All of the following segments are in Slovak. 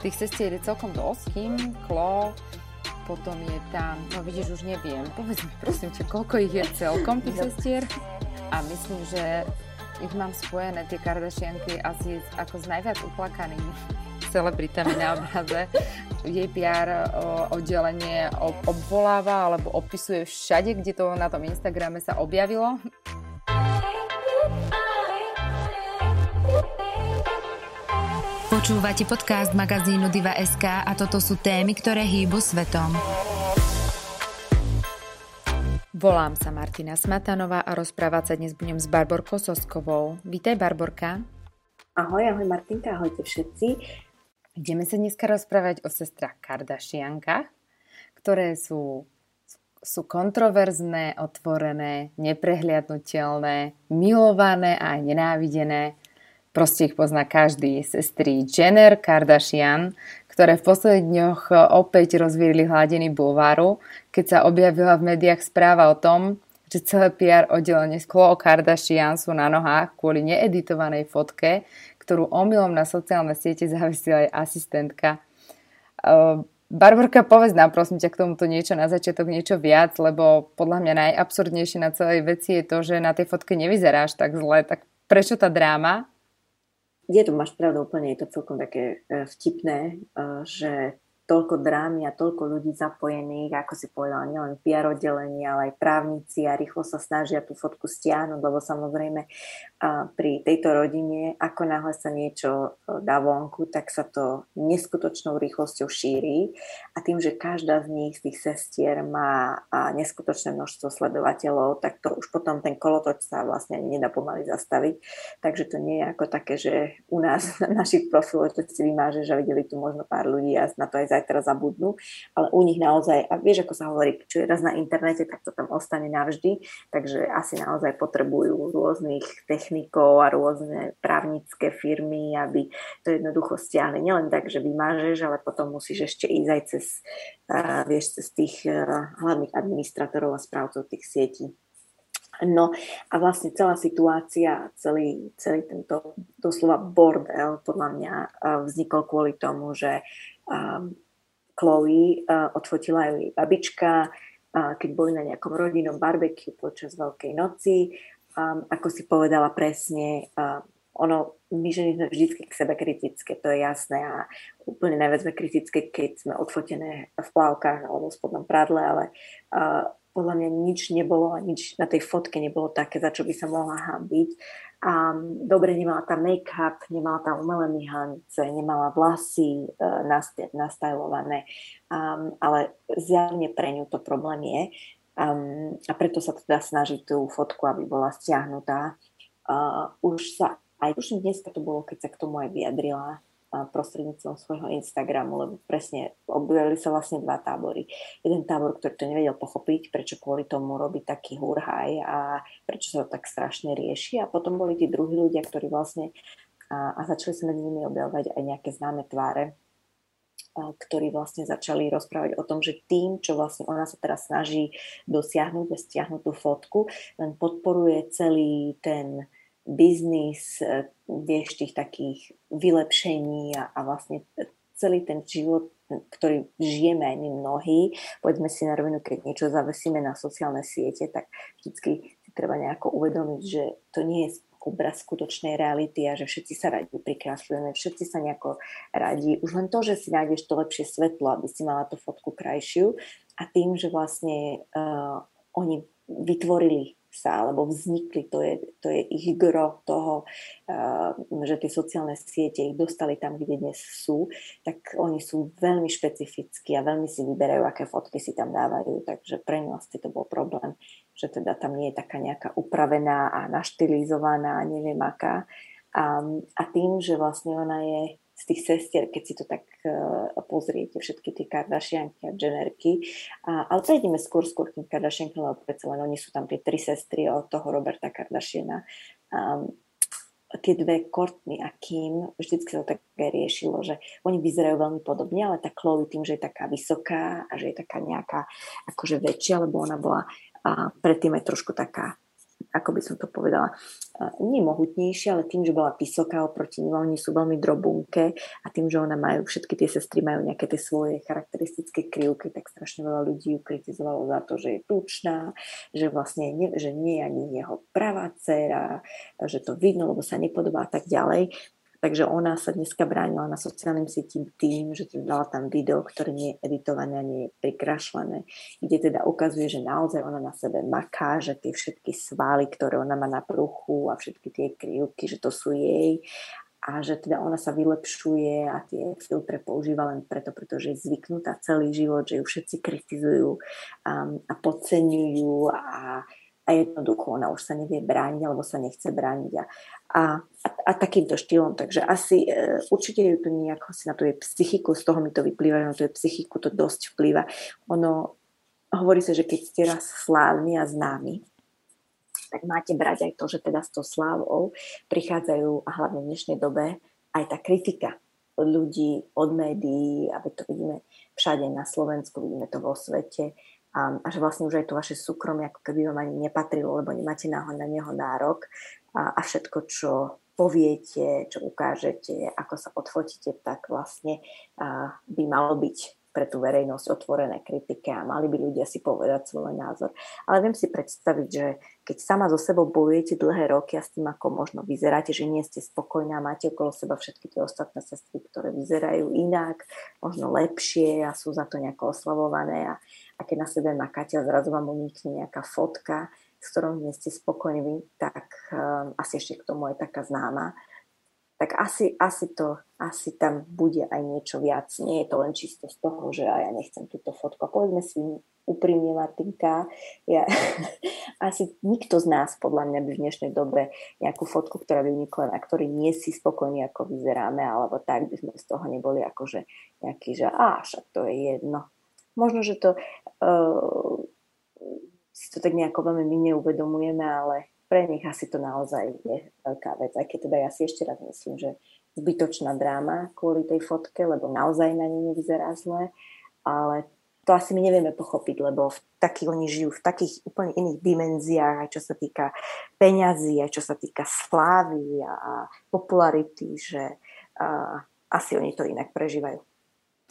Tých sestier je celkom dosť. Kim, Klo, potom je tam, no vidíš, už neviem, povedz mi prosím ťa, koľko ich je celkom tých sestier? A myslím, že ich mám spojené, tie Kardashianky, asi ako s najviac uplakanými celebritami na obraze. Jej PR oddelenie obvoláva alebo opisuje všade, kde to na tom Instagrame sa objavilo. Počúvate podcast magazínu Diva.sk a toto sú témy, ktoré hýbu svetom. Volám sa Martina Smatanová a rozprávať sa dnes budem s Barborkou Soskovou. Vítaj Barborka. Ahoj, ahoj Martinka, ahojte všetci. Ideme sa dneska rozprávať o sestrach Kardashiankách, ktoré sú sú kontroverzné, otvorené, neprehliadnutelné, milované a aj nenávidené proste ich pozná každý, sestry Jenner, Kardashian, ktoré v posledných dňoch opäť rozvírili hladiny bulváru, keď sa objavila v médiách správa o tom, že celé PR oddelenie z Khloe Kardashian sú na nohách kvôli needitovanej fotke, ktorú omylom na sociálne siete zavisila aj asistentka. Ehm, Barborka, povedz nám prosím ťa k tomuto niečo na začiatok, niečo viac, lebo podľa mňa najabsurdnejšie na celej veci je to, že na tej fotke nevyzeráš tak zle, tak prečo tá dráma? Je to, máš pravdu úplne, je to celkom také e, vtipné, e, že toľko drámy a toľko ľudí zapojených, ako si povedala, nielen PR oddelenie, ale aj právnici a rýchlo sa snažia tú fotku stiahnuť, lebo samozrejme pri tejto rodine, ako náhle sa niečo e, dá vonku, tak sa to neskutočnou rýchlosťou šíri a tým, že každá z nich, z tých sestier má neskutočné množstvo sledovateľov, tak to už potom ten kolotoč sa vlastne nedá pomaly zastaviť. Takže to nie je ako také, že u nás na našich profiloch to si vymáže, že videli tu možno pár ľudí a na to aj zajtra zabudnú, ale u nich naozaj, a vieš, ako sa hovorí, čo je raz na internete, tak to tam ostane navždy, takže asi naozaj potrebujú rôznych technikov a rôzne právnické firmy, aby to jednoducho stiahli. Nielen tak, že vymážeš, ale potom musíš ešte ísť aj cez, uh, vieš, cez tých uh, hlavných administratorov a správcov tých sietí. No a vlastne celá situácia, celý, celý tento doslova bordel podľa mňa vznikol kvôli tomu, že Chloe odfotila ju jej babička, keď boli na nejakom rodinnom barbecue počas Veľkej noci. Ako si povedala presne, ono, my ženy sme vždy k sebe kritické, to je jasné a úplne najviac sme kritické, keď sme odfotené v plavkách alebo v spodnom pradle, ale podľa mňa nič nebolo a nič na tej fotke nebolo také, za čo by sa mohla hambiť. A dobre, nemala tam make-up, nemala tam umelé myhance, nemala vlasy uh, nastajlované, um, ale zjavne pre ňu to problém je. Um, a preto sa teda snaží tú fotku, aby bola stiahnutá. Uh, už sa, aj už dneska to bolo, keď sa k tomu aj vyjadrila prostredníctvom svojho Instagramu, lebo presne objavili sa vlastne dva tábory. Jeden tábor, ktorý to nevedel pochopiť, prečo kvôli tomu robí taký hurhaj a prečo sa to tak strašne rieši. A potom boli tí druhí ľudia, ktorí vlastne a, a začali sa medzi nimi objavovať aj nejaké známe tváre, ktorí vlastne začali rozprávať o tom, že tým, čo vlastne ona sa teraz snaží dosiahnuť a tú fotku, len podporuje celý ten biznis, e, vieš, tých takých vylepšení a, a vlastne celý ten život, ktorý žijeme aj my mnohí, povedzme si na rovinu, keď niečo zavesíme na sociálne siete, tak vždycky si treba nejako uvedomiť, že to nie je obraz skutočnej reality a že všetci sa radi prikrásľujeme, všetci sa nejako radi. Už len to, že si nájdeš to lepšie svetlo, aby si mala tú fotku krajšiu a tým, že vlastne uh, oni vytvorili sa alebo vznikli, to je, to je ich gro toho, uh, že tie sociálne siete ich dostali tam, kde dnes sú, tak oni sú veľmi špecifickí a veľmi si vyberajú, aké fotky si tam dávajú, takže pre ňu asi to bol problém, že teda tam nie je taká nejaká upravená a naštilizovaná, neviem aká. Um, a tým, že vlastne ona je z tých sestier, keď si to tak uh, pozriete, všetky tie Kardashianky a Jennerky. A, ale prejdeme skôr skôr tým Kardashiankom, lebo predsa len oni sú tam tie tri sestry od toho Roberta Kardashiana. Um, tie dve, Courtney a Kim, vždycky sa to tak riešilo, že oni vyzerajú veľmi podobne, ale tá Chloe tým, že je taká vysoká a že je taká nejaká akože väčšia, lebo ona bola a predtým aj trošku taká ako by som to povedala, nie mohutnejšia, ale tým, že bola vysoká oproti ním, oni sú veľmi drobunké a tým, že ona majú, všetky tie sestry majú nejaké tie svoje charakteristické krivky, tak strašne veľa ľudí ju kritizovalo za to, že je tučná, že vlastne nie, že nie je ani jeho pravá dcera, že to vidno, lebo sa nepodobá a tak ďalej. Takže ona sa dneska bránila na sociálnym sieti tým, že dala tam video, ktoré nie je editované, nie je prikrašlené, kde teda ukazuje, že naozaj ona na sebe maká, že tie všetky svaly, ktoré ona má na pruchu a všetky tie krivky, že to sú jej. A že teda ona sa vylepšuje a tie filtre používa len preto, pretože je zvyknutá celý život, že ju všetci kritizujú um, a podceňujú a a jednoducho ona už sa nevie brániť alebo sa nechce brániť a, a, a takýmto štýlom. Takže asi e, určite ju to nejako si na tú jej psychiku, z toho mi to vyplýva, na tú jej psychiku to dosť vplýva. Ono, hovorí sa, že keď ste raz slávni a známi, tak máte brať aj to, že teda s tou slávou prichádzajú, a hlavne v dnešnej dobe, aj tá kritika od ľudí, od médií, aby to vidíme všade na Slovensku, vidíme to vo svete, a, a že vlastne už aj to vaše súkromie ako keby vám ani nepatrilo, lebo nemáte na, na neho nárok. A, a všetko, čo poviete, čo ukážete, ako sa odfotíte, tak vlastne a, by malo byť pre tú verejnosť otvorené kritike a mali by ľudia si povedať svoj názor. Ale viem si predstaviť, že keď sama so sebou bojujete dlhé roky a s tým, ako možno vyzeráte, že nie ste spokojná, máte okolo seba všetky tie ostatné sestry, ktoré vyzerajú inak, možno lepšie a sú za to nejako oslavované a, a keď na sebe makáte a zrazu vám unikne nejaká fotka, s ktorou nie ste spokojní, tak um, asi ešte k tomu je taká známa, tak asi, asi, to, asi tam bude aj niečo viac. Nie je to len čisto z toho, že ja nechcem túto fotku. Povedzme si úprimne, Martinka, ja, asi nikto z nás podľa mňa by v dnešnej dobe nejakú fotku, ktorá by unikla, na ktorej nie si spokojní, ako vyzeráme, alebo tak by sme z toho neboli akože nejaký, že á, však to je jedno. Možno, že to uh, si to tak nejako veľmi my neuvedomujeme, ale pre nich asi to naozaj je veľká vec. Aj keď teda ja si ešte raz myslím, že zbytočná dráma kvôli tej fotke, lebo naozaj na nej nevyzerá zle, ale to asi my nevieme pochopiť, lebo v takých oni žijú v takých úplne iných dimenziách, aj čo sa týka peňazí, aj čo sa týka slávy a popularity, že uh, asi oni to inak prežívajú.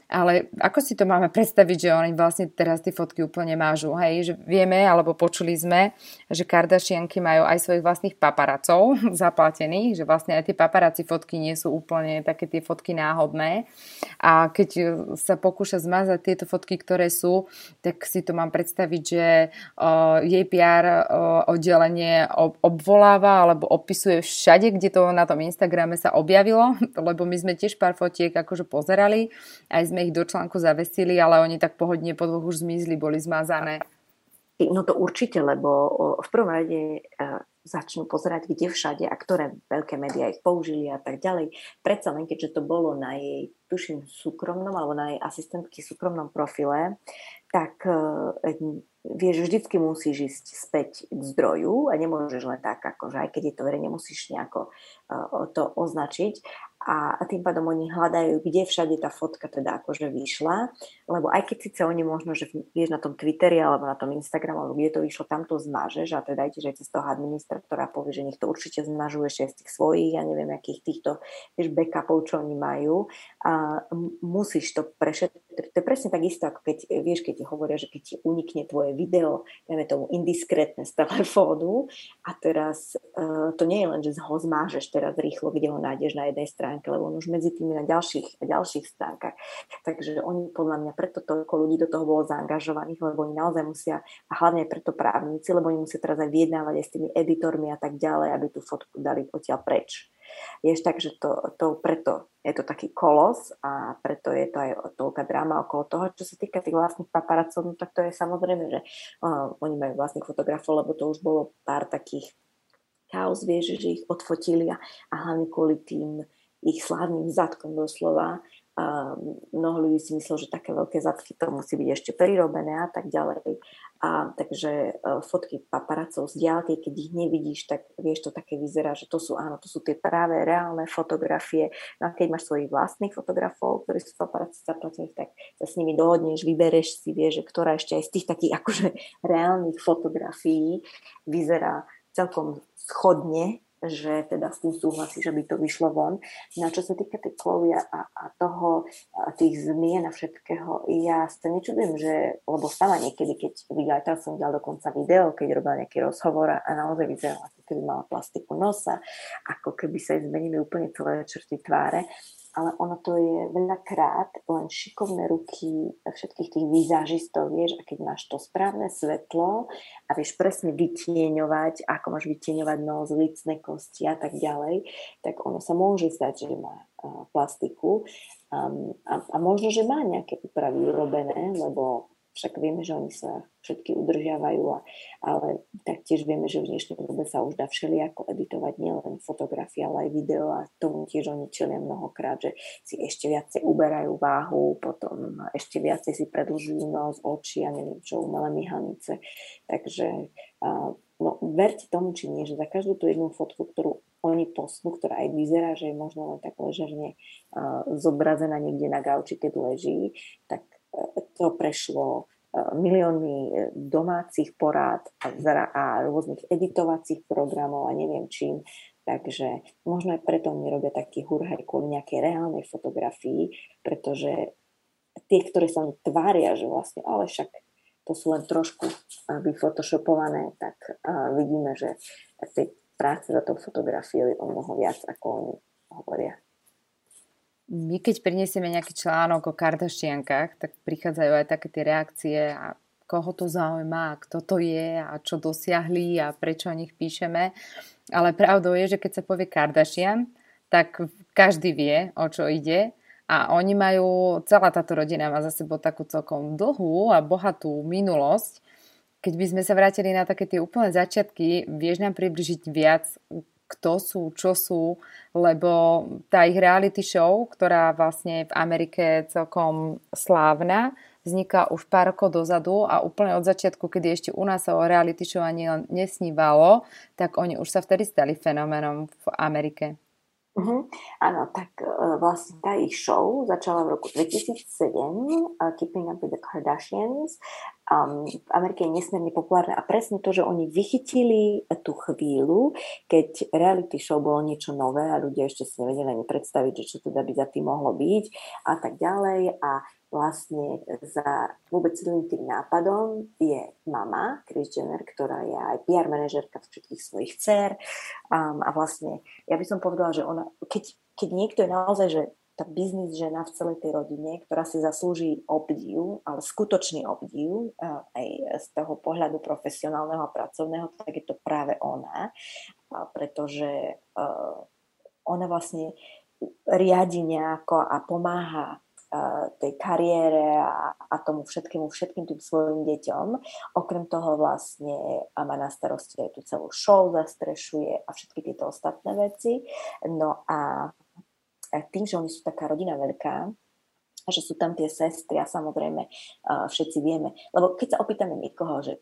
Ale ako si to máme predstaviť, že oni vlastne teraz tie fotky úplne mážu, hej? Že vieme, alebo počuli sme, že Kardashianky majú aj svojich vlastných paparacov zaplatených, že vlastne aj tie paparaci fotky nie sú úplne také tie fotky náhodné. A keď sa pokúša zmazať tieto fotky, ktoré sú, tak si to mám predstaviť, že uh, jej PR uh, oddelenie ob- obvoláva alebo opisuje všade, kde to na tom Instagrame sa objavilo, lebo my sme tiež pár fotiek akože pozerali, aj sme sme ich do článku zavesili, ale oni tak pohodne po dvoch už zmizli, boli zmazané. No to určite, lebo v prvom rade e, začnú pozerať, kde všade a ktoré veľké médiá ich použili a tak ďalej. Predsa len, keďže to bolo na jej, tuším, súkromnom alebo na jej asistentky súkromnom profile, tak e, vieš, vždycky musíš ísť späť k zdroju a nemôžeš len tak, akože aj keď je to verejne, musíš nejako uh, to označiť a, a tým pádom oni hľadajú, kde všade tá fotka teda akože vyšla, lebo aj keď síce oni možno, že vieš na tom Twitteri alebo na tom Instagramu, alebo kde to vyšlo, tam to zmažeš a teda aj že cez toho administratora povie, že nech to určite zmažuje ešte z tých svojich, ja neviem, akých týchto vieš, backupov, čo oni majú a musíš to prešetriť. To je presne tak isto, ako keď, vieš, keď ti hovoria, že keď ti unikne tvoje video, dajme tomu indiskrétne z telefónu a teraz uh, to nie je len, že ho zmážeš teraz rýchlo, kde ho nájdeš na jednej stránke, lebo on už medzi tými na ďalších, ďalších stránkach. Takže oni podľa mňa preto toľko ľudí do toho bolo zaangažovaných, lebo oni naozaj musia, a hlavne preto právnici, lebo oni musia teraz aj vyjednávať aj s tými editormi a tak ďalej, aby tú fotku dali odtiaľ preč. Vieš, takže to, to preto je to taký kolos a preto je to aj toľká dráma okolo toho. Čo sa týka tých vlastných paparacov, no tak to je samozrejme, že uh, oni majú vlastných fotografov, lebo to už bolo pár takých chaos, vieš, že ich odfotili a, a hlavne kvôli tým ich slávnym zadkom doslova. Mnoho ľudí si myslel, že také veľké zadky to musí byť ešte prirobené a tak ďalej. A takže e, fotky paparacov z diálky, keď ich nevidíš, tak vieš, to také vyzerá, že to sú, áno, to sú tie práve reálne fotografie. No a keď máš svojich vlastných fotografov, ktorí sú paparazzi zaplatení, tak sa s nimi dohodneš, vybereš si, vieš, že ktorá ešte aj z tých takých akože reálnych fotografií vyzerá celkom schodne že teda s tým súhlasí, že by to vyšlo von. No a čo sa týka tej Chloe a, a toho, a tých zmien a všetkého, ja sa nečudujem, že, lebo sama niekedy, keď videla, teraz som videla dokonca video, keď robila nejaký rozhovor a naozaj vyzerala, ako keby mala plastiku nosa, ako keby sa jej zmenili úplne celé črty tváre ale ono to je veľakrát len šikovné ruky všetkých tých výzážistov, vieš, a keď máš to správne svetlo a vieš presne vytieňovať, ako máš vytieňovať nos, licné kosti a tak ďalej, tak ono sa môže stať, že má plastiku um, a, a možno, že má nejaké úpravy urobené, lebo však vieme, že oni sa všetky udržiavajú, a, ale taktiež vieme, že v dnešnej dobe sa už dá všelijako editovať nielen fotografie, ale aj video a tomu tiež oni čelia mnohokrát, že si ešte viacej uberajú váhu, potom ešte viacej si predlžujú nos, oči a neviem čo, umelé myhanice. Takže no, verte tomu, či nie, že za každú tú jednu fotku, ktorú oni posnú, ktorá aj vyzerá, že je možno len tak ležerne uh, zobrazená niekde na gauči, keď leží, tak to prešlo e, milióny e, domácich porád a rôznych editovacích programov a neviem čím. Takže možno aj preto oni robia taký hurhaj kvôli nejakej reálnej fotografii, pretože tie, ktoré sa oni tvária, že vlastne, ale však to sú len trošku vyfotoshopované, tak vidíme, že tej práce za tou fotografiou je o mnoho viac, ako oni hovoria my keď prinesieme nejaký článok o Kardashiankách, tak prichádzajú aj také tie reakcie a koho to zaujíma, kto to je a čo dosiahli a prečo o nich píšeme. Ale pravdou je, že keď sa povie Kardashian, tak každý vie, o čo ide. A oni majú, celá táto rodina má za sebou takú celkom dlhú a bohatú minulosť. Keď by sme sa vrátili na také tie úplné začiatky, vieš nám približiť viac, kto sú, čo sú, lebo tá ich reality show, ktorá vlastne v Amerike je celkom slávna, vzniká už pár rokov dozadu a úplne od začiatku, kedy ešte u nás sa o reality show ani nesnívalo, tak oni už sa vtedy stali fenoménom v Amerike. Uh-huh. Áno, tak uh, vlastne tá ich show začala v roku 2007, uh, Keeping Up with the Kardashians. Um, v Amerike je nesmierne populárne a presne to, že oni vychytili tú chvíľu, keď reality show bolo niečo nové a ľudia ešte si nevedeli ani predstaviť, že čo teda by za tým mohlo byť a tak ďalej a vlastne za vôbec celým tým nápadom je mama Kris Jenner, ktorá je aj PR manažerka všetkých svojich dcer. Um, a vlastne ja by som povedala, že ona, keď, keď niekto je naozaj, že tá biznis žena v celej tej rodine, ktorá si zaslúži obdiv, ale skutočný obdiv aj z toho pohľadu profesionálneho a pracovného, tak je to práve ona, pretože ona vlastne riadi nejako a pomáha tej kariére a, a tomu všetkému, všetkým tým svojim deťom. Okrem toho vlastne má na starosti aj tú celú show, zastrešuje a všetky tieto ostatné veci. No a tým, že oni sú taká rodina veľká, že sú tam tie sestry a samozrejme všetci vieme. Lebo keď sa opýtame niekoho, že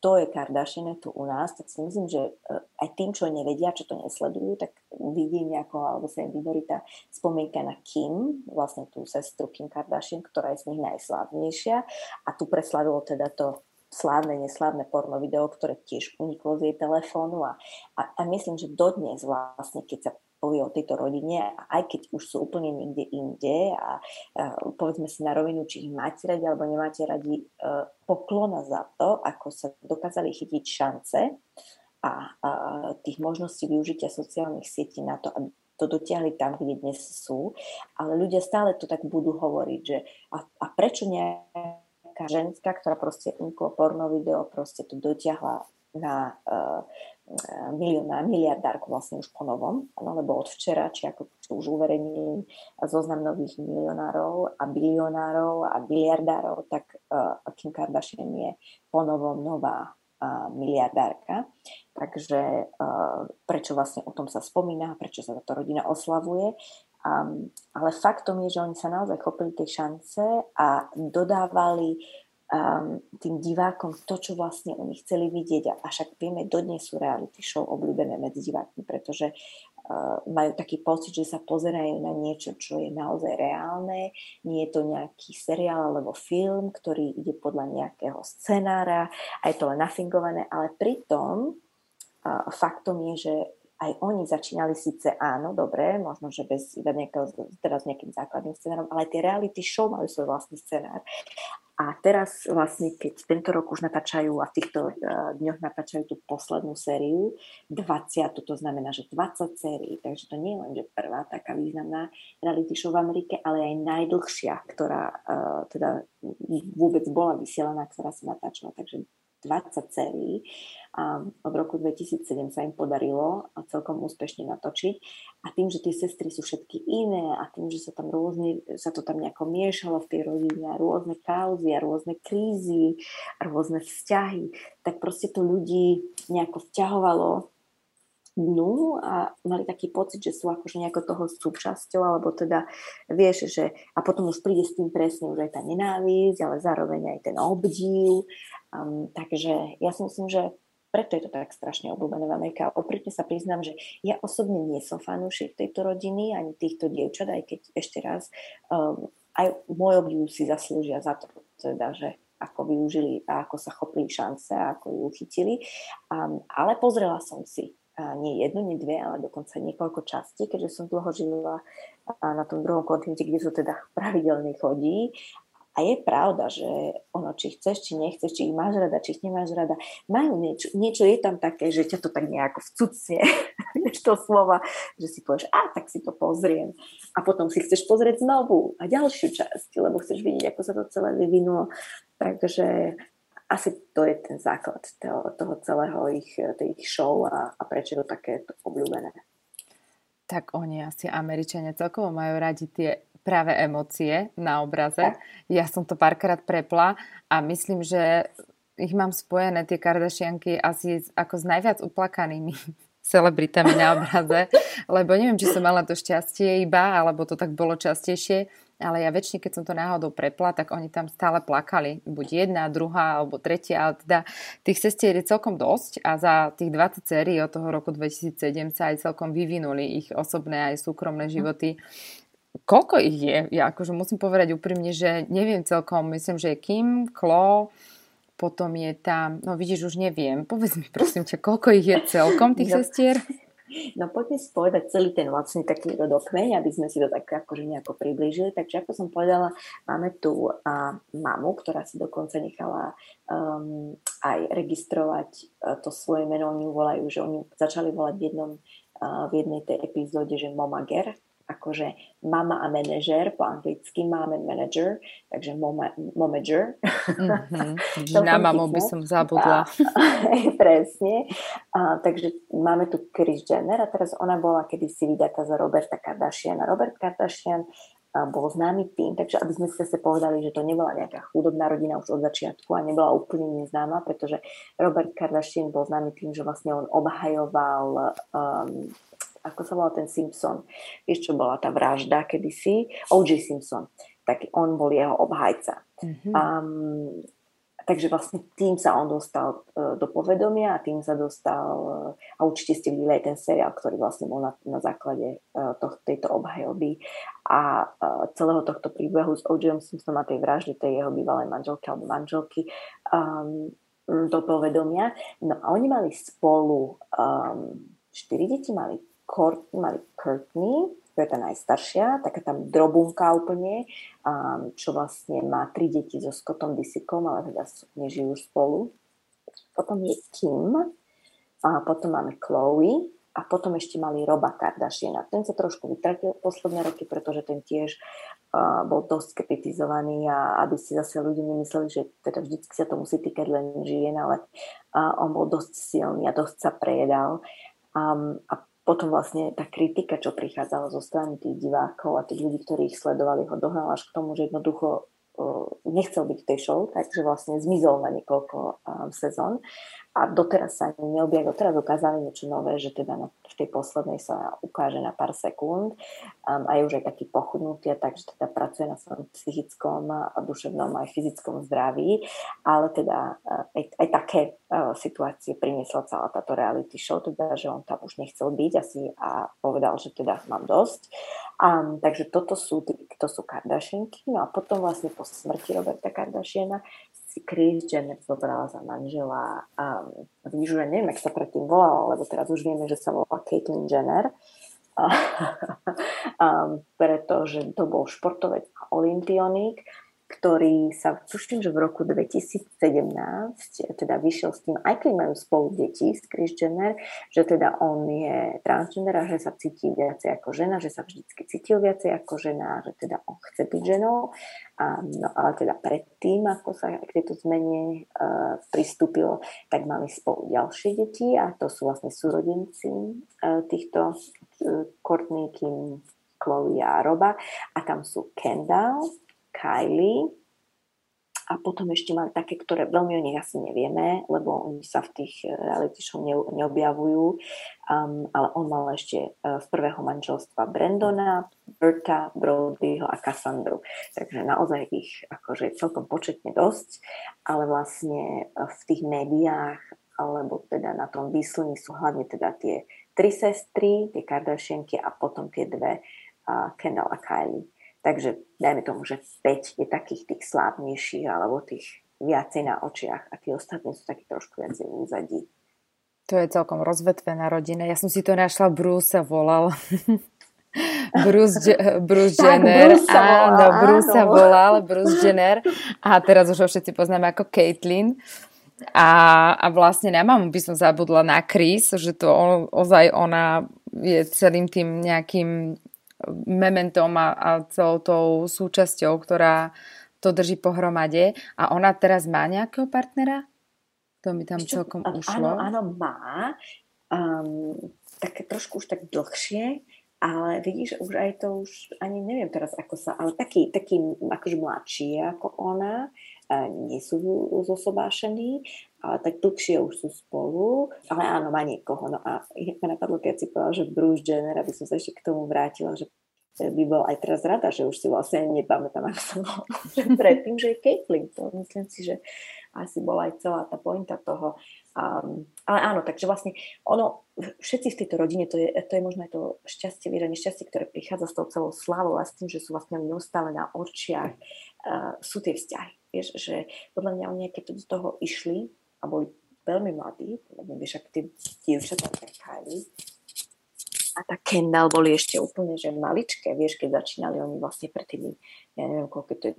kto je Kardashian tu u nás, tak si myslím, že eh, aj tým, čo nevedia, čo to nesledujú, tak vidí nejako, alebo sa im vyborí tá spomienka na Kim, vlastne tú sestru Kim Kardashian, ktorá je z nich najslávnejšia a tu preslavilo teda to slávne, neslávne porno video, ktoré tiež uniklo z jej telefónu a, a, a myslím, že dodnes vlastne, keď sa povie o tejto rodine, aj keď už sú úplne niekde inde a, a povedzme si na rovinu, či ich máte radi alebo nemáte radi, uh, poklona za to, ako sa dokázali chytiť šance a, a tých možností využitia sociálnych sietí na to, aby to dotiahli tam, kde dnes sú. Ale ľudia stále to tak budú hovoriť, že a, a prečo nejaká ženská, ktorá proste uniklo porno video, proste to dotiahla na uh, miliardárku vlastne už po novom, no, lebo od včera, či ako čo už uverejnili zoznam nových milionárov a bilionárov a biliardárov, tak uh, Kim Kardashian je po novom nová uh, miliardárka. Takže uh, prečo vlastne o tom sa spomína, prečo sa táto rodina oslavuje. Um, ale faktom je, že oni sa naozaj chopili tej šance a dodávali um, tým divákom to, čo vlastne oni chceli vidieť. A však vieme, dodnes sú reality show obľúbené medzi divákmi, pretože uh, majú taký pocit, že sa pozerajú na niečo, čo je naozaj reálne. Nie je to nejaký seriál alebo film, ktorý ide podľa nejakého scenára a je to len nafingované, ale pritom faktom je, že aj oni začínali síce áno, dobre, možno, že bez nejakého, teraz nejakým základným scenárom, ale tie reality show majú svoj vlastný scenár. A teraz vlastne, keď tento rok už natáčajú a v týchto uh, dňoch natáčajú tú poslednú sériu, 20, to znamená, že 20 sérií, takže to nie je len, že prvá taká významná reality show v Amerike, ale aj najdlhšia, ktorá uh, teda vôbec bola vysielaná, ktorá sa natáčala, takže 20 sérií a od roku 2007 sa im podarilo celkom úspešne natočiť a tým, že tie sestry sú všetky iné a tým, že sa tam rôzne, sa to tam nejako miešalo v tej rodine a rôzne kauzy a rôzne krízy a rôzne vzťahy, tak proste to ľudí nejako vťahovalo dnu a mali taký pocit, že sú akože nejako toho súčasťou, alebo teda vieš, že a potom už príde s tým presne už aj tá nenávisť, ale zároveň aj ten obdiv. Um, takže ja si myslím, že preto je to tak strašne obľúbené v Amerike. A oprite sa priznám, že ja osobne nie som fanúšik tejto rodiny, ani týchto dievčat, aj keď ešte raz, um, aj môj obdiv si zaslúžia za to, teda, že ako využili a ako sa chopili šance a ako ju uchytili. Um, ale pozrela som si nie jednu, nie dve, ale dokonca niekoľko častí, keďže som dlho žila na tom druhom kontinente, kde sa teda pravidelne chodí. A je pravda, že ono, či chceš, či nechceš, či ich máš rada, či ich nemáš rada, majú niečo, niečo je tam také, že ťa to tak nejako vcucne, to slova, že si povieš, a tak si to pozriem. A potom si chceš pozrieť znovu a ďalšiu časť, lebo chceš vidieť, ako sa to celé vyvinulo. Takže asi to je ten základ toho, toho celého ich, ich show a, a prečo to také obľúbené. Tak oni asi Američania celkovo majú radi tie práve emócie na obraze. Ja som to párkrát prepla a myslím, že ich mám spojené, tie Kardashianky, asi ako s najviac uplakanými celebritami na obraze, lebo neviem, či som mala to šťastie iba, alebo to tak bolo častejšie, ale ja väčšine, keď som to náhodou prepla, tak oni tam stále plakali. Buď jedna, druhá alebo tretia, ale teda tých sestier je celkom dosť a za tých 20 sérií od toho roku 2007 sa aj celkom vyvinuli ich osobné aj súkromné životy. Koľko ich je? Ja akože musím povedať úprimne, že neviem celkom. Myslím, že je Kim, Klo, potom je tam, no vidíš, už neviem. Povedz mi prosím ťa, koľko ich je celkom tých no. sestier? No poďme si povedať celý ten vlastne taký rodokmeň, aby sme si to tak akože nejako priblížili. Takže ako som povedala, máme tu uh, mamu, ktorá si dokonca nechala um, aj registrovať uh, to svoje meno. Oni volajú, že oni začali volať v, jednom, uh, v jednej tej epizóde, že Momager, akože mama a manažer, po anglicky máme manager, takže moma, momager. Mm-hmm. Na mamu by som zabudla. A, presne. A, takže máme tu Kris Jenner a teraz ona bola kedysi vydatá za Roberta Kardashian a Robert Kardashian bol známy tým, takže aby sme si zase povedali, že to nebola nejaká chudobná rodina už od začiatku a nebola úplne neznáma, pretože Robert Kardashian bol známy tým, že vlastne on obhajoval um, ako sa volal ten Simpson, vieš čo bola tá vražda kedysi, O.J. Simpson, tak on bol jeho obhajca. Mm-hmm. Um, takže vlastne tým sa on dostal uh, do povedomia a tým sa dostal, uh, a určite ste videli aj ten seriál, ktorý vlastne bol na, na základe uh, to, tejto obhajoby a uh, celého tohto príbehu s O.J. Simpsonom a tej vraždy tej jeho bývalej manželky alebo manželky um, do povedomia. No a oni mali spolu um, štyri deti mali Courtney, mali Courtney, to je tá najstaršia, taká tam drobunka úplne, um, čo vlastne má tri deti so Scottom Disikom, ale teda nežijú spolu. Potom je Kim, a potom máme Chloe a potom ešte mali Roba Kardashiana. Ten sa trošku vytratil posledné roky, pretože ten tiež uh, bol dosť kritizovaný a aby si zase ľudia nemysleli, že teda vždycky sa to musí týkať len žien, ale uh, on bol dosť silný a dosť sa prejedal. Um, a potom vlastne tá kritika, čo prichádzala zo strany tých divákov a tých ľudí, ktorí ich sledovali, ho dohnala až k tomu, že jednoducho nechcel byť v tej show, takže vlastne zmizol na niekoľko um, sezón. A doteraz sa ani neobjavil. Doteraz ukázali niečo nové, že teda na, v tej poslednej sa ukáže na pár sekúnd. Um, a je už aj taký pochudnutý, takže teda pracuje na svojom psychickom a duševnom aj fyzickom zdraví, ale teda aj, aj také uh, situácie priniesla celá táto reality show, teda že on tam už nechcel byť asi a povedal, že teda mám dosť Um, takže toto sú, to sú Kardashianky. No a potom vlastne po smrti Roberta Kardashiana si Kris Jenner zobrala za manžela um, že neviem, jak sa predtým volala, lebo teraz už vieme, že sa volá Caitlyn Jenner. um, pretože to bol športovec a olimpionik ktorý sa, tuším, že v roku 2017 teda vyšiel s tým, aj keď majú spolu deti s Kris Jenner, že teda on je transgender a že sa cíti viacej ako žena, že sa vždycky cítil viacej ako žena, že teda on chce byť ženou. A, no ale teda predtým, ako sa k tejto zmene uh, pristúpilo, tak mali spolu ďalšie deti a to sú vlastne súrodenci uh, týchto uh, Courtney, Kim, Chloe a Roba a tam sú Kendall, Kylie a potom ešte mali také, ktoré veľmi o nich asi nevieme, lebo oni sa v tých eh, reality show ne, neobjavujú, um, ale on mal ešte uh, z prvého manželstva Brandona, Berta, Brodyho a Cassandru. Takže naozaj ich akože celkom početne dosť, ale vlastne eh, v tých médiách alebo teda na tom výslní sú hlavne teda tie tri sestry, tie Kardashianky a potom tie dve uh, Kendall a Kylie. Takže dajme tomu, že 5 je takých tých slávnejších alebo tých viacej na očiach a tí ostatní sú takí trošku viacej úzadí. To je celkom rozvetvená rodina. Ja som si to našla, Bruce sa volal. Bruce, Bruce Jenner. Bruce sa volal, áno, Bruce áno. sa volal, Bruce Jenner. A teraz už ho všetci poznáme ako Caitlyn. A, a vlastne na mamu by som zabudla na Chris, že to on, ozaj ona je celým tým nejakým mementom a, a celou tou súčasťou, ktorá to drží pohromade. A ona teraz má nejakého partnera? To mi tam celkom Ešte, ušlo. Áno, áno, má. Um, také trošku už tak dlhšie, ale vidíš, už aj to už, ani neviem teraz ako sa, ale taký, taký akože mladší ako ona, nie sú zosobášení, ale tak dlhšie už sú spolu, ale áno, má niekoho. No a ma napadlo, keď si povedal, že Bruce Jenner, aby som sa ešte k tomu vrátila, že by bol aj teraz rada, že už si vlastne nepamätám, ako som bol predtým, že je Caitlyn. To myslím si, že asi bola aj celá tá pointa toho. Um, ale áno, takže vlastne ono, všetci v tejto rodine, to je, to je možno aj to šťastie, viera nešťastie, ktoré prichádza s tou celou slávou a s tým, že sú vlastne neustále na očiach, uh, sú tie vzťahy. Vieš, že podľa mňa oni, keď do toho išli a boli veľmi mladí, vieš, ak tie dievčatá Kylie, a tá Kendall boli ešte úplne, že maličké, vieš, keď začínali oni vlastne pred tými, ja neviem, koľko to je,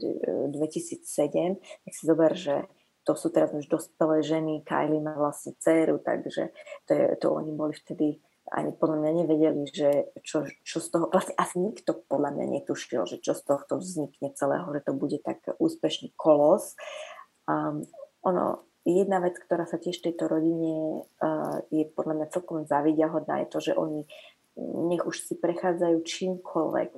2007, tak si zober, že to sú teraz už dospelé ženy, Kylie má vlastne dceru, takže to, je, to oni boli vtedy ani podľa mňa nevedeli, že čo, čo z toho, vlastne asi nikto podľa mňa netušil, že čo z tohto vznikne celého, že to bude tak úspešný kolos. Um, ono, jedna vec, ktorá sa tiež tejto rodine uh, je podľa mňa celkom zavidiahodná, je to, že oni nech už si prechádzajú čímkoľvek,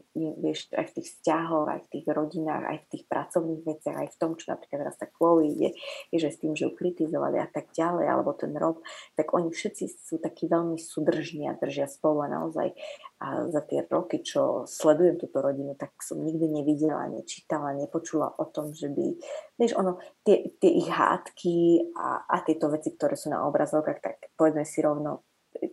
vieš, aj v tých vzťahoch, aj v tých rodinách, aj v tých pracovných veciach, aj v tom, čo napríklad teraz tak Chloe ide, je, že s tým, že ju kritizovali a tak ďalej, alebo ten Rob, tak oni všetci sú takí veľmi súdržní a držia spolu a naozaj a za tie roky, čo sledujem túto rodinu, tak som nikdy nevidela, nečítala, nepočula o tom, že by, vieš, ono, tie, tie ich hádky a, a tieto veci, ktoré sú na obrazovkách, tak povedzme si rovno,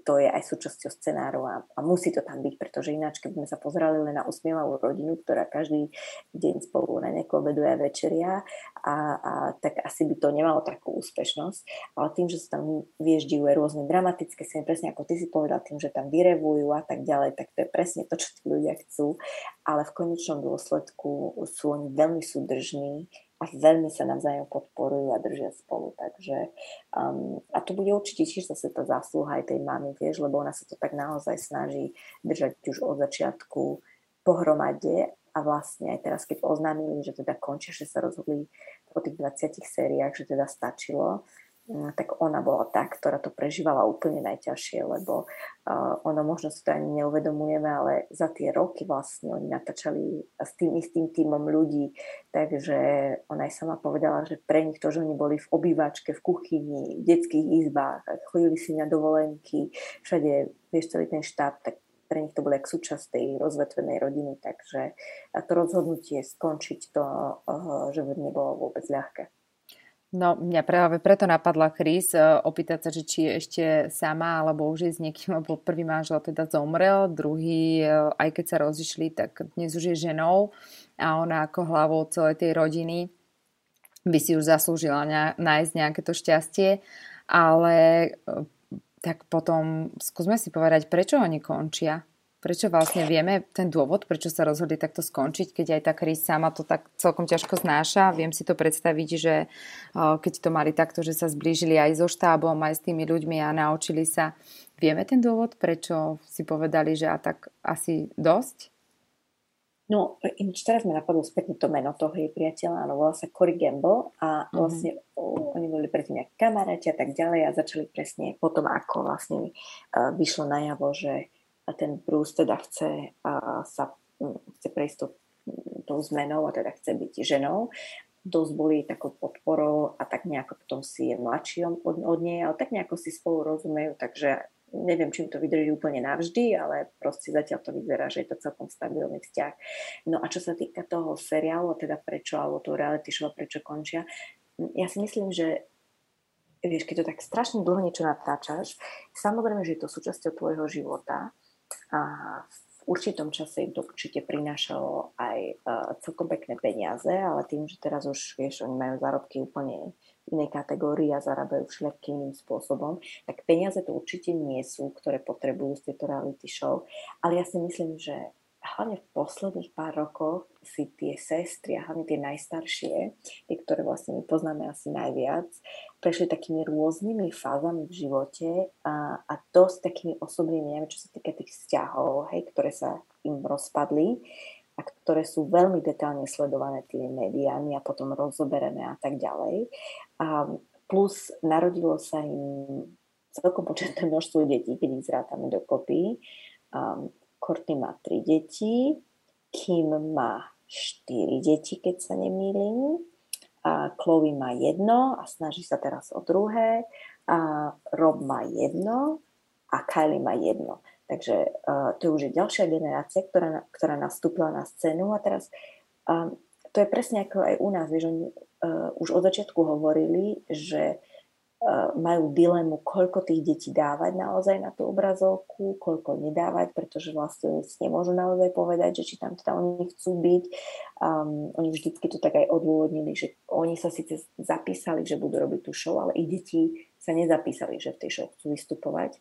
to je aj súčasťou scenáru a, a musí to tam byť, pretože ináč, keby sme sa pozerali len na usmievavú rodinu, ktorá každý deň spolu na nejako a večeria, a, a tak asi by to nemalo takú úspešnosť. Ale tým, že sa tam vieždijú rôzne dramatické scény, presne ako ty si povedal, tým, že tam vyrevujú a tak ďalej, tak to je presne to, čo tí ľudia chcú. Ale v konečnom dôsledku sú oni veľmi súdržní, a veľmi sa navzájom podporujú a držia spolu. Takže, um, a to bude určite tiež zase tá zásluha aj tej mamy, vieš, lebo ona sa to tak naozaj snaží držať už od začiatku pohromade a vlastne aj teraz, keď oznámili, že teda končia, že sa rozhodli po tých 20 sériách, že teda stačilo, tak ona bola tá, ktorá to prežívala úplne najťažšie, lebo ono možno si to ani neuvedomujeme, ale za tie roky vlastne oni natáčali s tým istým týmom ľudí, takže ona aj sama povedala, že pre nich to, že oni boli v obývačke, v kuchyni, v detských izbách, chodili si na dovolenky, všade, vieš, celý ten štáb, tak pre nich to bolo jak súčasť tej rozvetvenej rodiny, takže to rozhodnutie skončiť to, že nebolo vôbec ľahké. No, mňa práve preto napadla Chris e, opýtať sa, že či je ešte sama, alebo už je s niekým, lebo prvý manžel teda zomrel, druhý, e, aj keď sa rozišli, tak dnes už je ženou a ona ako hlavou celej tej rodiny by si už zaslúžila nájsť nejaké to šťastie, ale e, tak potom skúsme si povedať, prečo oni končia. Prečo vlastne vieme ten dôvod, prečo sa rozhodli takto skončiť, keď aj tá Chris sama to tak celkom ťažko znáša. Viem si to predstaviť, že keď to mali takto, že sa zblížili aj so štábom, aj s tými ľuďmi a naučili sa. Vieme ten dôvod, prečo si povedali, že a tak asi dosť? No, ináč teraz mi napadlo spätne to meno toho jej priateľa, áno, volá sa Cory Gamble a mhm. vlastne mm-hmm. oni boli predtým nejaké kamaráti a tak ďalej a začali presne potom, ako vlastne uh, vyšlo najavo, že a ten Bruce teda chce sa chce prejsť to, tou zmenou a teda chce byť ženou. Dosť boli takou podporou a tak nejako potom si je mladší od, od nej, ale tak nejako si spolu rozumejú, takže neviem, či im to vydrží úplne navždy, ale proste zatiaľ to vyzerá, že je to celkom stabilný vzťah. No a čo sa týka toho seriálu, teda prečo, alebo toho reality show, prečo končia, ja si myslím, že vieš, keď to tak strašne dlho niečo natáčaš, samozrejme, že je to súčasťou tvojho života, a v určitom čase im to určite prinášalo aj uh, celkom pekné peniaze, ale tým, že teraz už, vieš, oni majú zárobky úplne inej kategórii a zarábajú všelijakým iným spôsobom, tak peniaze to určite nie sú, ktoré potrebujú z tejto reality show, ale ja si myslím, že hlavne v posledných pár rokoch si tie sestry a hlavne tie najstaršie, tie, ktoré vlastne my poznáme asi najviac, prešli takými rôznymi fázami v živote a, a dosť takými osobnými, neviem, čo sa týka tých vzťahov, hej, ktoré sa im rozpadli a ktoré sú veľmi detálne sledované tými médiami a potom rozoberené a tak ďalej. A plus narodilo sa im celkom početné množstvo detí, keď ich zrátame dokopy. Um, Courtney má tri deti, Kim má štyri deti, keď sa nemýlim. A Chloe má jedno a snaží sa teraz o druhé. A Rob má jedno a Kylie má jedno. Takže uh, to už je ďalšia generácia, ktorá, ktorá nastúpila na scénu a teraz um, to je presne ako aj u nás, vieš, oni uh, už od začiatku hovorili, že majú dilemu, koľko tých detí dávať naozaj na tú obrazovku, koľko nedávať, pretože vlastne oni si nemôžu naozaj povedať, že či tam teda oni chcú byť. Um, oni vždycky to tak aj odôvodnili, že oni sa síce zapísali, že budú robiť tú show, ale ich deti sa nezapísali, že v tej show chcú vystupovať.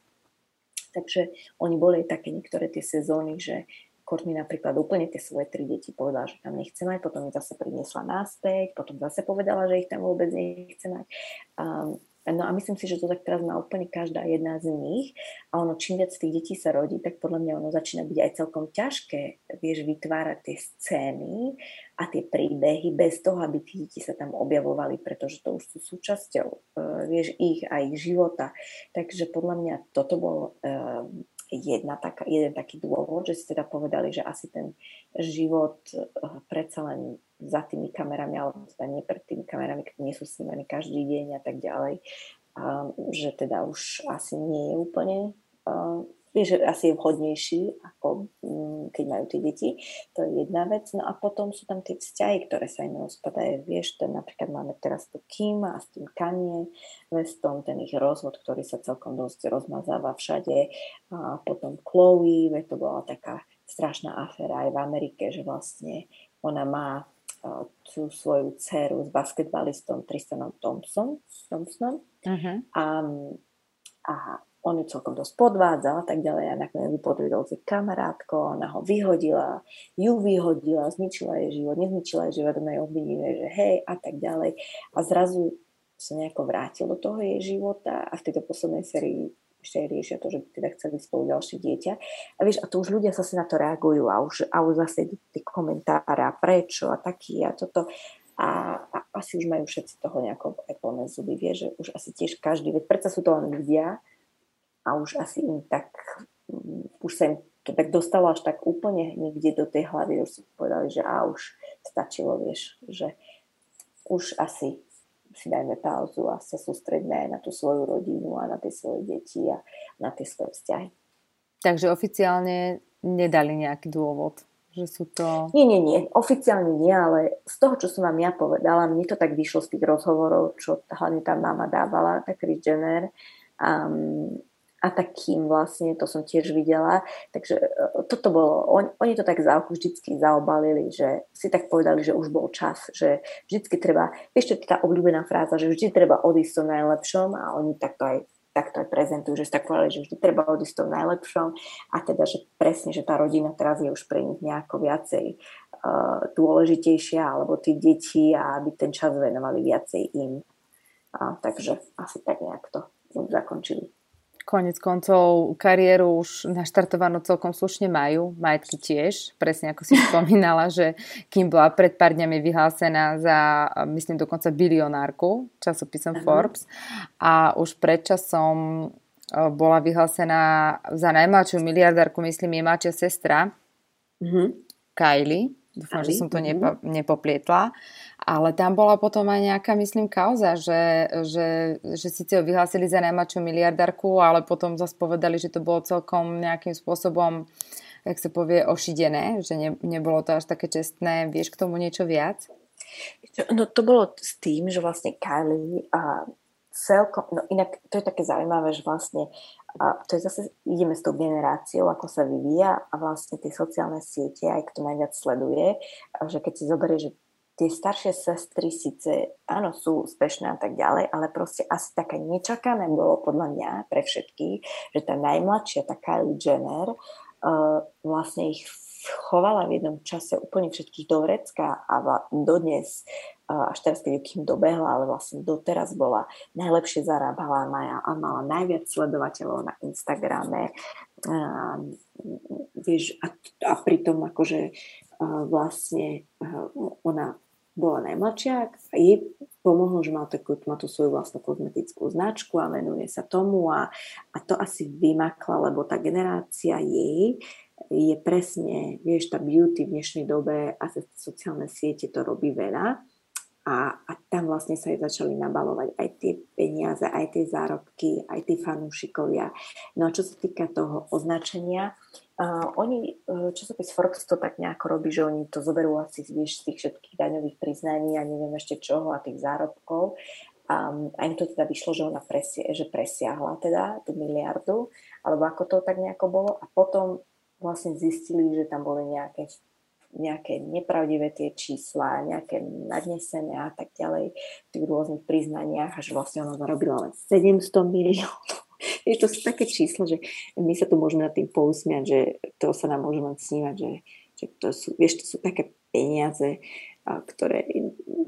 Takže oni boli také niektoré tie sezóny, že Courtney napríklad úplne tie svoje tri deti povedala, že tam nechce mať, potom ich zase priniesla naspäť, potom zase povedala, že ich tam vôbec nechce mať. Um, No a myslím si, že to tak teraz má úplne každá jedna z nich. A ono, čím viac tých detí sa rodí, tak podľa mňa ono začína byť aj celkom ťažké, vieš, vytvárať tie scény a tie príbehy bez toho, aby tí deti sa tam objavovali, pretože to už sú súčasťou, uh, vieš, ich a ich života. Takže podľa mňa toto bol uh, jedna taká, jeden taký dôvod, že si teda povedali, že asi ten život uh, predsa len za tými kamerami, alebo teda nie pred tými kamerami, keď nie sú snímané každý deň a tak ďalej, a, že teda už asi nie je úplne uh, vieš, asi je vhodnejší, ako um, keď majú tie deti. To je jedna vec. No a potom sú tam tie vzťahy, ktoré sa im rozpadajú. Vieš, to napríklad máme teraz tu Kim a s tým Kanye Westom, ten ich rozvod, ktorý sa celkom dosť rozmazáva všade. A potom Chloe, veď to bola taká strašná aféra aj v Amerike, že vlastne ona má tú svoju dceru s basketbalistom Tristanom Thompson, Thompsonom uh-huh. a, a on ju celkom dosť podvádzal a tak ďalej a nakoniec ju podvedol s kamarátkou, ona ho vyhodila, ju vyhodila, zničila jej život, nezničila jej život, ona jej obvinili, že hej a tak ďalej a zrazu sa nejako vrátil do toho jej života a v tejto poslednej sérii ešte riešia to, že by teda chceli spolu ďalšie dieťa. A vieš, a to už ľudia zase na to reagujú a už, a už zase tie komentáre a prečo a taký a toto. A, a asi už majú všetci toho nejako aj plné zuby, vieš, že už asi tiež každý, veď predsa sú to len ľudia a už asi im tak, mm, už sa im to tak dostalo až tak úplne niekde do tej hlavy, už si povedali, že a už stačilo, vieš, že už asi si dajme pauzu a sa sústredíme aj na tú svoju rodinu a na tie svoje deti a na tie svoje vzťahy. Takže oficiálne nedali nejaký dôvod Že sú to... Nie, nie, nie. Oficiálne nie, ale z toho, čo som vám ja povedala, mne to tak vyšlo z tých rozhovorov, čo hlavne tá mama dávala, tá Kris Jenner. Um, a takým vlastne, to som tiež videla. Takže e, toto bolo, on, oni to tak za vždycky zaobalili, že si tak povedali, že už bol čas, že vždycky treba, vieš, to tá obľúbená fráza, že vždy treba odísť v najlepšom a oni takto aj takto aj prezentujú, že si tak povedali, že vždy treba odísť v tom najlepšom a teda, že presne, že tá rodina teraz je už pre nich nejako viacej uh, dôležitejšia alebo tí deti a aby ten čas venovali viacej im. A, takže asi tak nejak to zakončili konec koncov kariéru už naštartovanú celkom slušne majú, majetky tiež, presne ako si spomínala, že kým bola pred pár dňami vyhlásená za, myslím dokonca bilionárku časopisom uh-huh. Forbes a už predčasom bola vyhlásená za najmladšiu miliardárku, myslím, je mladšia sestra uh-huh. Kylie, dúfam, že som to nepo, nepoplietla ale tam bola potom aj nejaká, myslím, kauza, že, že, že síce ho vyhlásili za najmladšiu miliardárku, ale potom zase povedali, že to bolo celkom nejakým spôsobom, jak sa povie, ošidené, že ne, nebolo to až také čestné. Vieš k tomu niečo viac? No to bolo s tým, že vlastne Kylie a celkom, no inak to je také zaujímavé, že vlastne a to je zase, ideme s tou generáciou, ako sa vyvíja a vlastne tie sociálne siete, aj kto najviac sleduje, že keď si zoberie, že tie staršie sestry síce áno, sú úspešné a tak ďalej, ale proste asi také nečakané bolo podľa mňa pre všetkých, že tá najmladšia, tá Kylie Jenner, uh, vlastne ich chovala v jednom čase úplne všetkých do vrecka a dodnes, uh, až teraz, keď kým dobehla, ale vlastne doteraz bola najlepšie zarábala a mala najviac sledovateľov na Instagrame. Uh, vieš, a, a pritom akože uh, vlastne uh, ona bola najmladšia a jej pomohlo, že má, takú, má tú svoju vlastnú kozmetickú značku a venuje sa tomu a, a to asi vymakla, lebo tá generácia jej je presne, vieš, tá beauty v dnešnej dobe a sociálne siete to robí veľa a, a tam vlastne sa jej začali nabalovať aj tie peniaze, aj tie zárobky, aj tí fanúšikovia. No a čo sa týka toho označenia, Uh, oni, uh, časopis Forbes to tak nejako robí, že oni to zoberú asi vieš, z tých všetkých daňových priznaní a neviem ešte čoho a tých zárobkov. Um, a im to teda vyšlo, že ona presie, že presiahla teda tú miliardu, alebo ako to tak nejako bolo. A potom vlastne zistili, že tam boli nejaké, nejaké nepravdivé tie čísla, nejaké nadnesené a tak ďalej v tých rôznych priznaniach a že vlastne ona zarobila len 700 miliónov. Vieš, to sú také čísla, že my sa tu môžeme nad tým pousmiať, že to sa nám môže len snívať, že, že to sú, vieš, to sú také peniaze, ktoré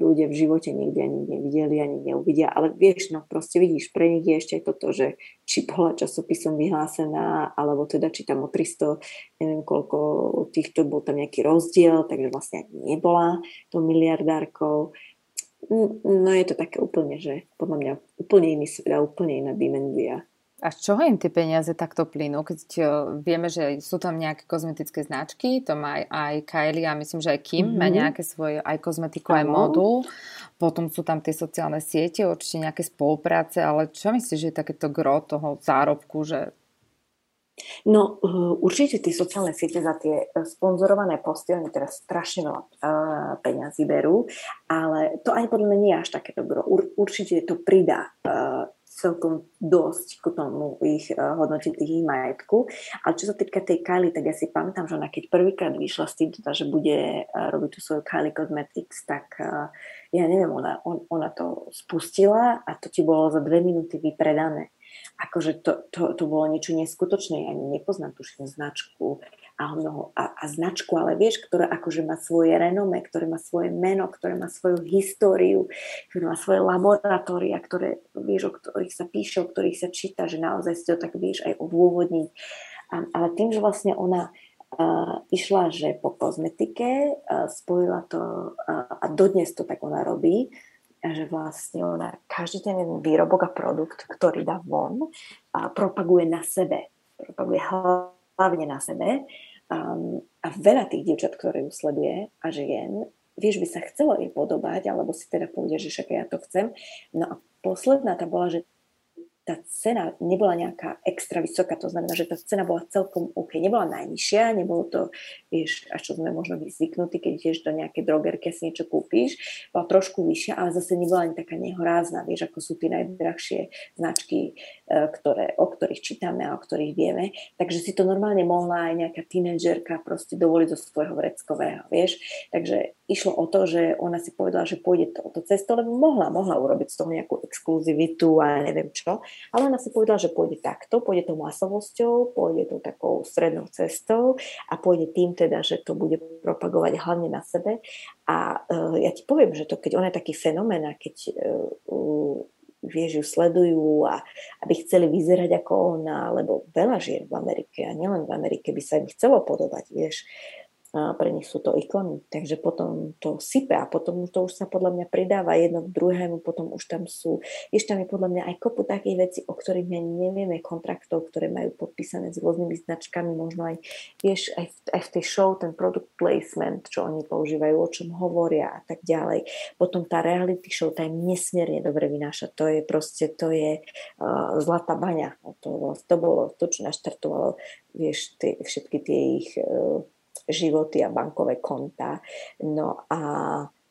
ľudia v živote nikdy ani nevideli, ani neuvidia. Ale vieš, no proste vidíš, pre nich je ešte aj toto, že či bola časopisom vyhlásená, alebo teda či tam o 300, neviem koľko týchto, bol tam nejaký rozdiel, takže vlastne nebola to miliardárkou. No je to také úplne, že podľa mňa úplne iný svet a úplne iná dimenzia. A z čoho im tie peniaze takto plynú? Keď uh, vieme, že sú tam nejaké kozmetické značky, to má aj, aj Kylie a myslím, že aj Kim mm-hmm. má nejaké svoje aj kozmetiku, aj modu. Potom sú tam tie sociálne siete, určite nejaké spolupráce, ale čo myslíš, že je takéto gro toho zárobku, že No uh, určite tie sociálne siete za tie uh, sponzorované posty, oni teraz strašne veľa uh, peňazí berú, ale to ani podľa mňa nie je až takéto gro. Ur, určite to pridá uh, celkom dosť k tomu ich uh, hodnotiť tých ich majetku. Ale čo sa týka tej Kylie, tak ja si pamätám, že ona keď prvýkrát vyšla s tým, teda, že bude uh, robiť tú svoju Kylie Cosmetics, tak uh, ja neviem, ona, on, ona to spustila a to ti bolo za dve minúty vypredané akože to, to, to bolo niečo neskutočné, ja ani nepoznám tuším značku a, a, a značku, ale vieš, ktorá akože má svoje renome, ktoré má svoje meno, ktoré má svoju históriu, ktoré má svoje laboratória, ktoré, vieš, o ktorých sa píše, o ktorých sa číta, že naozaj si to tak vieš aj odôvodniť. A, ale tým, že vlastne ona uh, išla, že po kozmetike, uh, spojila to uh, a dodnes to tak ona robí, že vlastne ona každý ten výrobok a produkt, ktorý dá von, propaguje na sebe. Propaguje hlavne na sebe. Um, a veľa tých dievčat, ktoré ju sleduje a žien, vieš, by sa chcelo jej podobať, alebo si teda povedia, že však ja to chcem. No a posledná tá bola, že tá cena nebola nejaká extra vysoká, to znamená, že tá cena bola celkom OK. Nebola najnižšia, nebolo to, vieš, až čo sme možno zvyknutí, keď ideš do nejakej drogerky a si niečo kúpiš, bola trošku vyššia, ale zase nebola ani taká nehorázna, vieš, ako sú tie najdrahšie značky, e, ktoré, o ktorých čítame a o ktorých vieme. Takže si to normálne mohla aj nejaká tínedžerka proste dovoliť zo svojho vreckového, vieš. Takže išlo o to, že ona si povedala, že pôjde to, to cesto, lebo mohla, mohla urobiť z toho nejakú exkluzivitu a neviem čo ale ona si povedala, že pôjde takto, pôjde tou masovosťou, pôjde tou takou strednou cestou a pôjde tým teda, že to bude propagovať hlavne na sebe. A uh, ja ti poviem, že to keď ona je taký fenomén a keď uh, vieš, ju sledujú a aby chceli vyzerať ako ona, lebo veľa žien v Amerike a nielen v Amerike by sa im chcelo podobať, vieš, pre nich sú to ikony. Takže potom to sype a potom to už sa podľa mňa pridáva jedno k druhému, potom už tam sú, ešte tam je podľa mňa aj kopu takých vecí, o ktorých my nevieme, kontraktov, ktoré majú podpísané s rôznymi značkami, možno aj, vieš, aj v, aj v tej show, ten product placement, čo oni používajú, o čom hovoria a tak ďalej. Potom tá reality show, tá je nesmierne dobre vynáša. To je proste, to je uh, zlatá baňa. To, to bolo to, čo naštartovalo, vieš, tie, všetky tie ich uh, životy a bankové konta. No a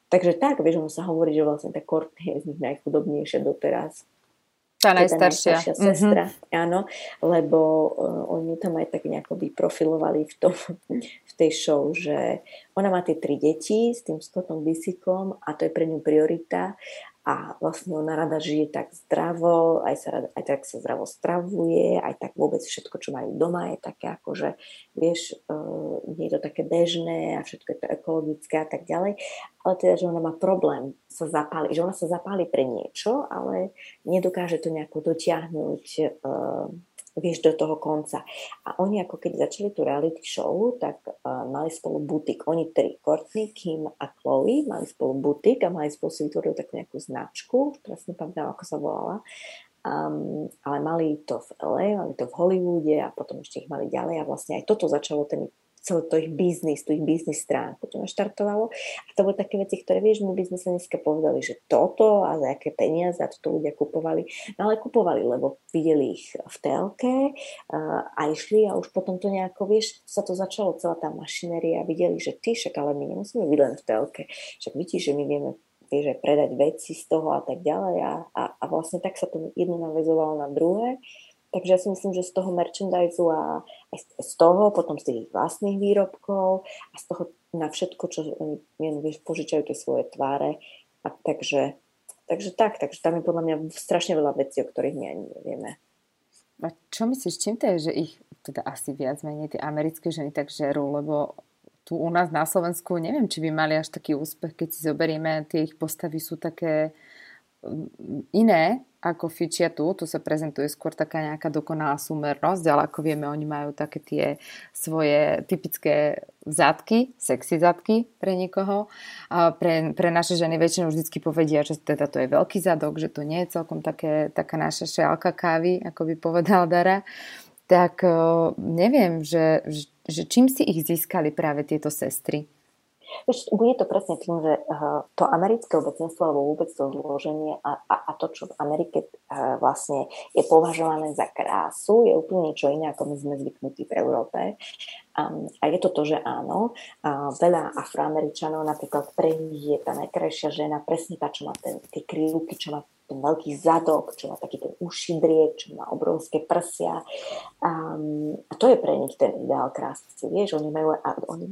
takže tak, vieš, sa hovorí, že vlastne tá Courtney je z nich najchudobnejšia doteraz. Tá najstaršia. Tá sestra, mm-hmm. áno, lebo uh, oni tam aj tak nejako vyprofilovali v, tom, v tej show, že ona má tie tri deti s tým Scottom Disikom a to je pre ňu priorita a vlastne ona rada žije tak zdravo, aj, sa, aj tak sa zdravo stravuje, aj tak vôbec všetko, čo majú doma je také ako, že vieš, uh, nie je to také bežné a všetko je to ekologické a tak ďalej, ale teda, že ona má problém sa zapáliť, že ona sa zapáli pre niečo, ale nedokáže to nejako dotiahnuť uh, vieš, do toho konca. A oni ako keď začali tú reality show, tak uh, mali spolu butik. Oni tri, Courtney, Kim a Chloe, mali spolu butik a mali spolu si vytvorili takú nejakú značku, teraz nepamätám, ako sa volala. Um, ale mali to v LA, mali to v Hollywoode a potom ešte ich mali ďalej a vlastne aj toto začalo ten celý to ich biznis, tú ich biznis stránku to naštartovalo. A to boli také veci, ktoré, vieš, my by sme sa dneska povedali, že toto a za aké peniaze a toto ľudia kupovali. No ale kupovali, lebo videli ich v telke uh, a išli a už potom to nejako, vieš, sa to začalo celá tá mašinéria a videli, že ty však, ale my nemusíme byť len v telke. Však vidíš, že my vieme vieš, aj predať veci z toho a tak ďalej a, a, a vlastne tak sa to jedno navezovalo na druhé Takže ja si myslím, že z toho merchandise a aj z toho, potom z tých vlastných výrobkov a z toho na všetko, čo oni vieš, požičajú tie svoje tváre. A takže, takže tak, takže tam je podľa mňa strašne veľa vecí, o ktorých my ani nevieme. A čo myslíš, čím to je, že ich teda asi viac menej tie americké ženy tak žerú, lebo tu u nás na Slovensku neviem, či by mali až taký úspech, keď si zoberieme, tie ich postavy sú také mm, iné, ako fičia tu, tu sa prezentuje skôr taká nejaká dokonalá súmernosť, ale ako vieme, oni majú také tie svoje typické zadky, sexy zadky pre niekoho. A pre, pre naše ženy väčšinou vždy povedia, že teda to je veľký zadok, že to nie je celkom také, taká naša šálka kávy, ako by povedal Dara. Tak neviem, že, že čím si ich získali práve tieto sestry? Víš, bude to presne tým, že uh, to americké obecenstvo alebo vôbec to zloženie a, a, a to, čo v Amerike uh, vlastne je považované za krásu, je úplne niečo iné, ako my sme zvyknutí v Európe. A je to to, že áno, veľa afroameričanov napríklad pre nich je tá najkrajšia žena presne tá, čo má ten, tie krivky, čo má ten veľký zadok, čo má taký ten ušidriek, čo má obrovské prsia. Um, a to je pre nich ten ideál krásy. Vieš, oni majú, oni,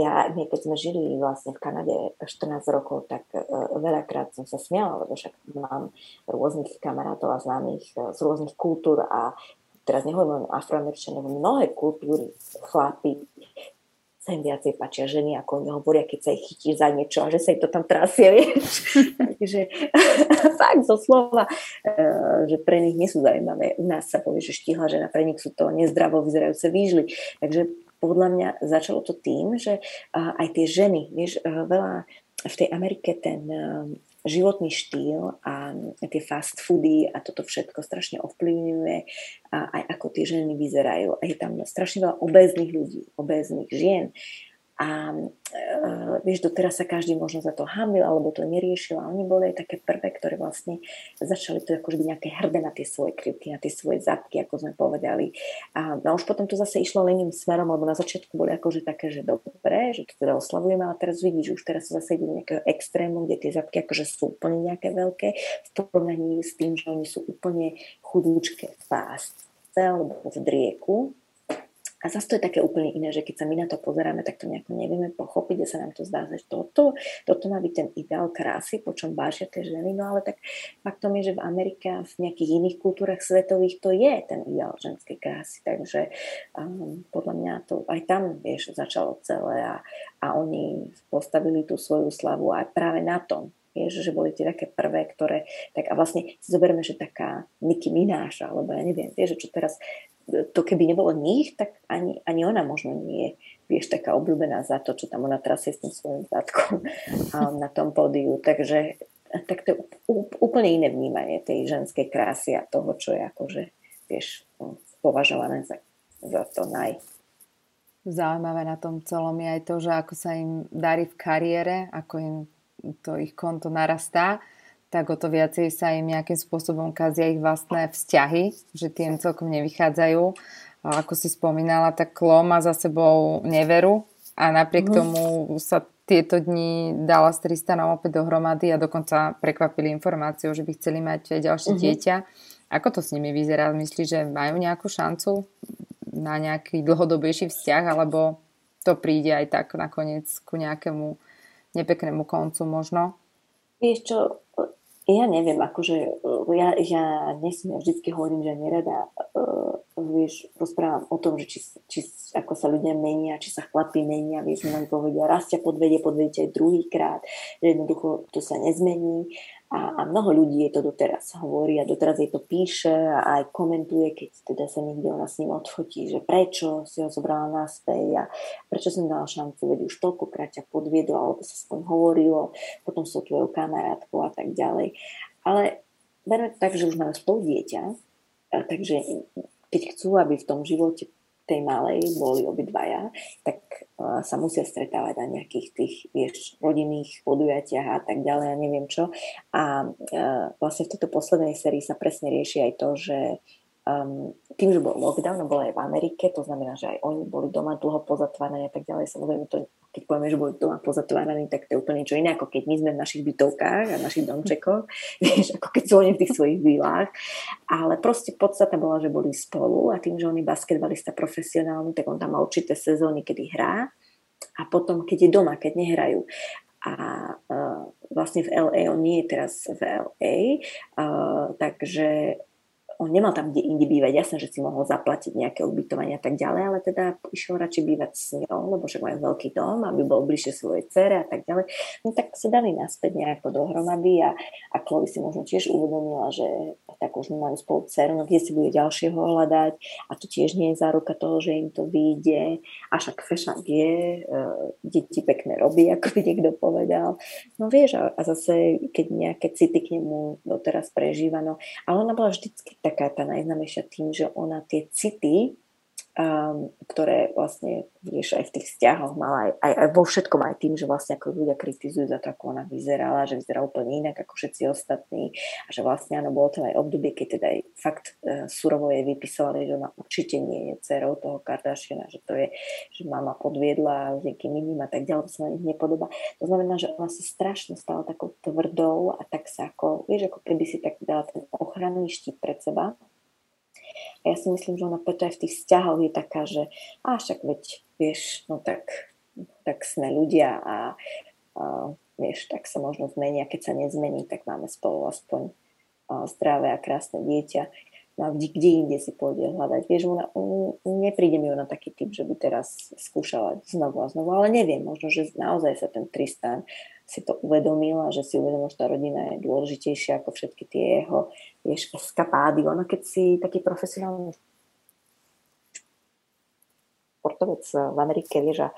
ja, my keď sme žili vlastne v Kanade 14 rokov, tak uh, veľakrát som sa smiala, lebo však mám rôznych kamarátov a známych uh, z rôznych kultúr a teraz nehovorím len afroameričanov, mnohé kultúry, chlapi, sa im viacej páčia ženy, ako oni hovoria, keď sa ich chytíš za niečo a že sa ich to tam trasie, vieš. Takže fakt zo slova, eh, že pre nich nie sú zaujímavé. U nás sa povie, že štíhla žena, pre nich sú to nezdravo vyzerajúce výžly. Takže podľa mňa začalo to tým, že aj tie ženy, vieš, eh, veľa v tej Amerike ten životný štýl a tie fast foody a toto všetko strašne ovplyvňuje a aj ako tie ženy vyzerajú. A je tam strašne veľa obéznych ľudí, obéznych žien. A uh, vieš, doteraz sa každý možno za to hamil alebo to neriešil a oni boli aj také prvé, ktoré vlastne začali to akože byť nejaké hrdé na tie svoje krivky, na tie svoje zadky, ako sme povedali. A, no už potom to zase išlo leným smerom, lebo na začiatku boli akože také, že dobre, že to teda oslavujeme, ale teraz vidíš, už teraz sa zase ide nejakého extrému, kde tie zadky akože sú úplne nejaké veľké v porovnaní s tým, že oni sú úplne chudúčke v pásce alebo v drieku a zase to je také úplne iné, že keď sa my na to pozeráme, tak to nejako nevieme pochopiť, že sa nám to zdá, že toto, toto má byť ten ideál krásy, po čom bážia tie ženy, no ale tak faktom je, že v Amerike a v nejakých iných kultúrach svetových to je ten ideál ženskej krásy, takže um, podľa mňa to aj tam, vieš, začalo celé a, a oni postavili tú svoju slavu aj práve na tom, vieš, že boli tie také prvé, ktoré, tak a vlastne si zoberieme, že taká Niky Mináša, alebo ja neviem, vieš, čo teraz to keby nebolo nich, tak ani, ani ona možno nie je, vieš, taká obľúbená za to, čo tam ona trasie s tým svojim zadkom na tom pódiu. Takže tak to je úplne iné vnímanie tej ženskej krásy a toho, čo je akože, vieš, považované za, za to naj. Zaujímavé na tom celom je aj to, že ako sa im darí v kariére, ako im to ich konto narastá tak o to viacej sa im nejakým spôsobom kazia ich vlastné vzťahy, že tie im celkom nevychádzajú. A ako si spomínala, tak Klo má za sebou neveru a napriek mm-hmm. tomu sa tieto dni dala s Tristanom opäť dohromady a dokonca prekvapili informáciu, že by chceli mať ďalšie mm-hmm. dieťa. Ako to s nimi vyzerá? Myslíš, že majú nejakú šancu na nejaký dlhodobejší vzťah, alebo to príde aj tak nakoniec ku nejakému nepeknému koncu možno? Vieš čo, ja neviem, akože ja, ja nesmiem, vždycky hovorím, že nerada uh, vieš, rozprávam o tom, že či, či, ako sa ľudia menia, či sa chlapí menia, vieš, mnohí povedia, raz ťa podvedie, podvedie aj druhýkrát, že jednoducho to sa nezmení a, a mnoho ľudí je to doteraz hovorí a doteraz jej to píše a aj komentuje, keď teda sa niekde ona s ním odfotí, že prečo si ho zobrala naspäť a prečo som dala šancu, veď už toľkokrát ťa podviedol, alebo sa s tým hovorilo, potom sú tvojou kamarátkou a tak ďalej. Ale berme to tak, že už majú spolu dieťa, takže keď chcú, aby v tom živote tej malej boli obidvaja, tak uh, sa musia stretávať na nejakých tých, vieš, rodinných podujatiach a tak ďalej, a neviem čo. A uh, vlastne v tejto poslednej sérii sa presne rieši aj to, že um, tým, že bol lockdown, bol aj v Amerike, to znamená, že aj oni boli doma dlho pozatváraní a tak ďalej. Samozrejme, to, keď povieme, že boli doma pozatváraní, tak to je úplne niečo iné, ako keď my sme v našich bytovkách a našich domčekoch, vieš, ako keď sú oni v tých svojich výlách. Ale proste podstata bola, že boli spolu a tým, že on je basketbalista profesionálny, tak on tam má určité sezóny, kedy hrá a potom, keď je doma, keď nehrajú a uh, vlastne v LA, on nie je teraz v LA, uh, takže on nemal tam kde inde bývať, jasné, že si mohol zaplatiť nejaké ubytovanie a tak ďalej, ale teda išiel radšej bývať s ňou, lebo však majú veľký dom, aby bol bližšie svojej cere a tak ďalej. No tak sa dali naspäť nejako dohromady a, a Chloe si možno tiež uvedomila, že tak už majú spolu dceru, no kde si bude ďalšieho hľadať a to tiež nie je záruka toho, že im to vyjde. A však fešak je, e, deti pekné robí, ako by niekto povedal. No vieš, a, a zase, keď nejaké city k nemu doteraz prežíva, no, ale ona bola vždycky taká tá najznamejšia tým, že ona tie city um, ktoré vlastne vieš aj v tých vzťahoch mala aj, aj, aj vo všetkom aj tým, že vlastne ako ľudia kritizujú za to, ako ona vyzerala, že vyzerá úplne inak ako všetci ostatní a že vlastne áno, bolo to aj obdobie, keď teda aj fakt uh, surovo jej vypisovali, že ona určite nie je dcerou toho Kardashiana, že to je, že mama podviedla s niekým iným a tak ďalej, to sa na nich nepodobá. To znamená, že ona sa strašne stala takou tvrdou a tak sa ako, vieš, ako keby si tak dala ten ochranný štít pred seba a ja si myslím, že ona preto aj v tých vzťahoch je taká, že a však veď, vieš, no tak, tak sme ľudia a, a vieš, tak sa možno zmenia. Keď sa nezmení, tak máme spolu aspoň a, zdravé a krásne dieťa. No a kde, kde inde si pôjde hľadať. Vieš, ona, nepríde mi ona taký typ, že by teraz skúšala znovu a znovu, ale neviem, možno, že naozaj sa ten Tristan si to uvedomil a že si uvedomil, že tá rodina je dôležitejšia ako všetky tie jeho vieš, eskapády. Ono, keď si taký profesionálny športovec v Amerike, vieš, a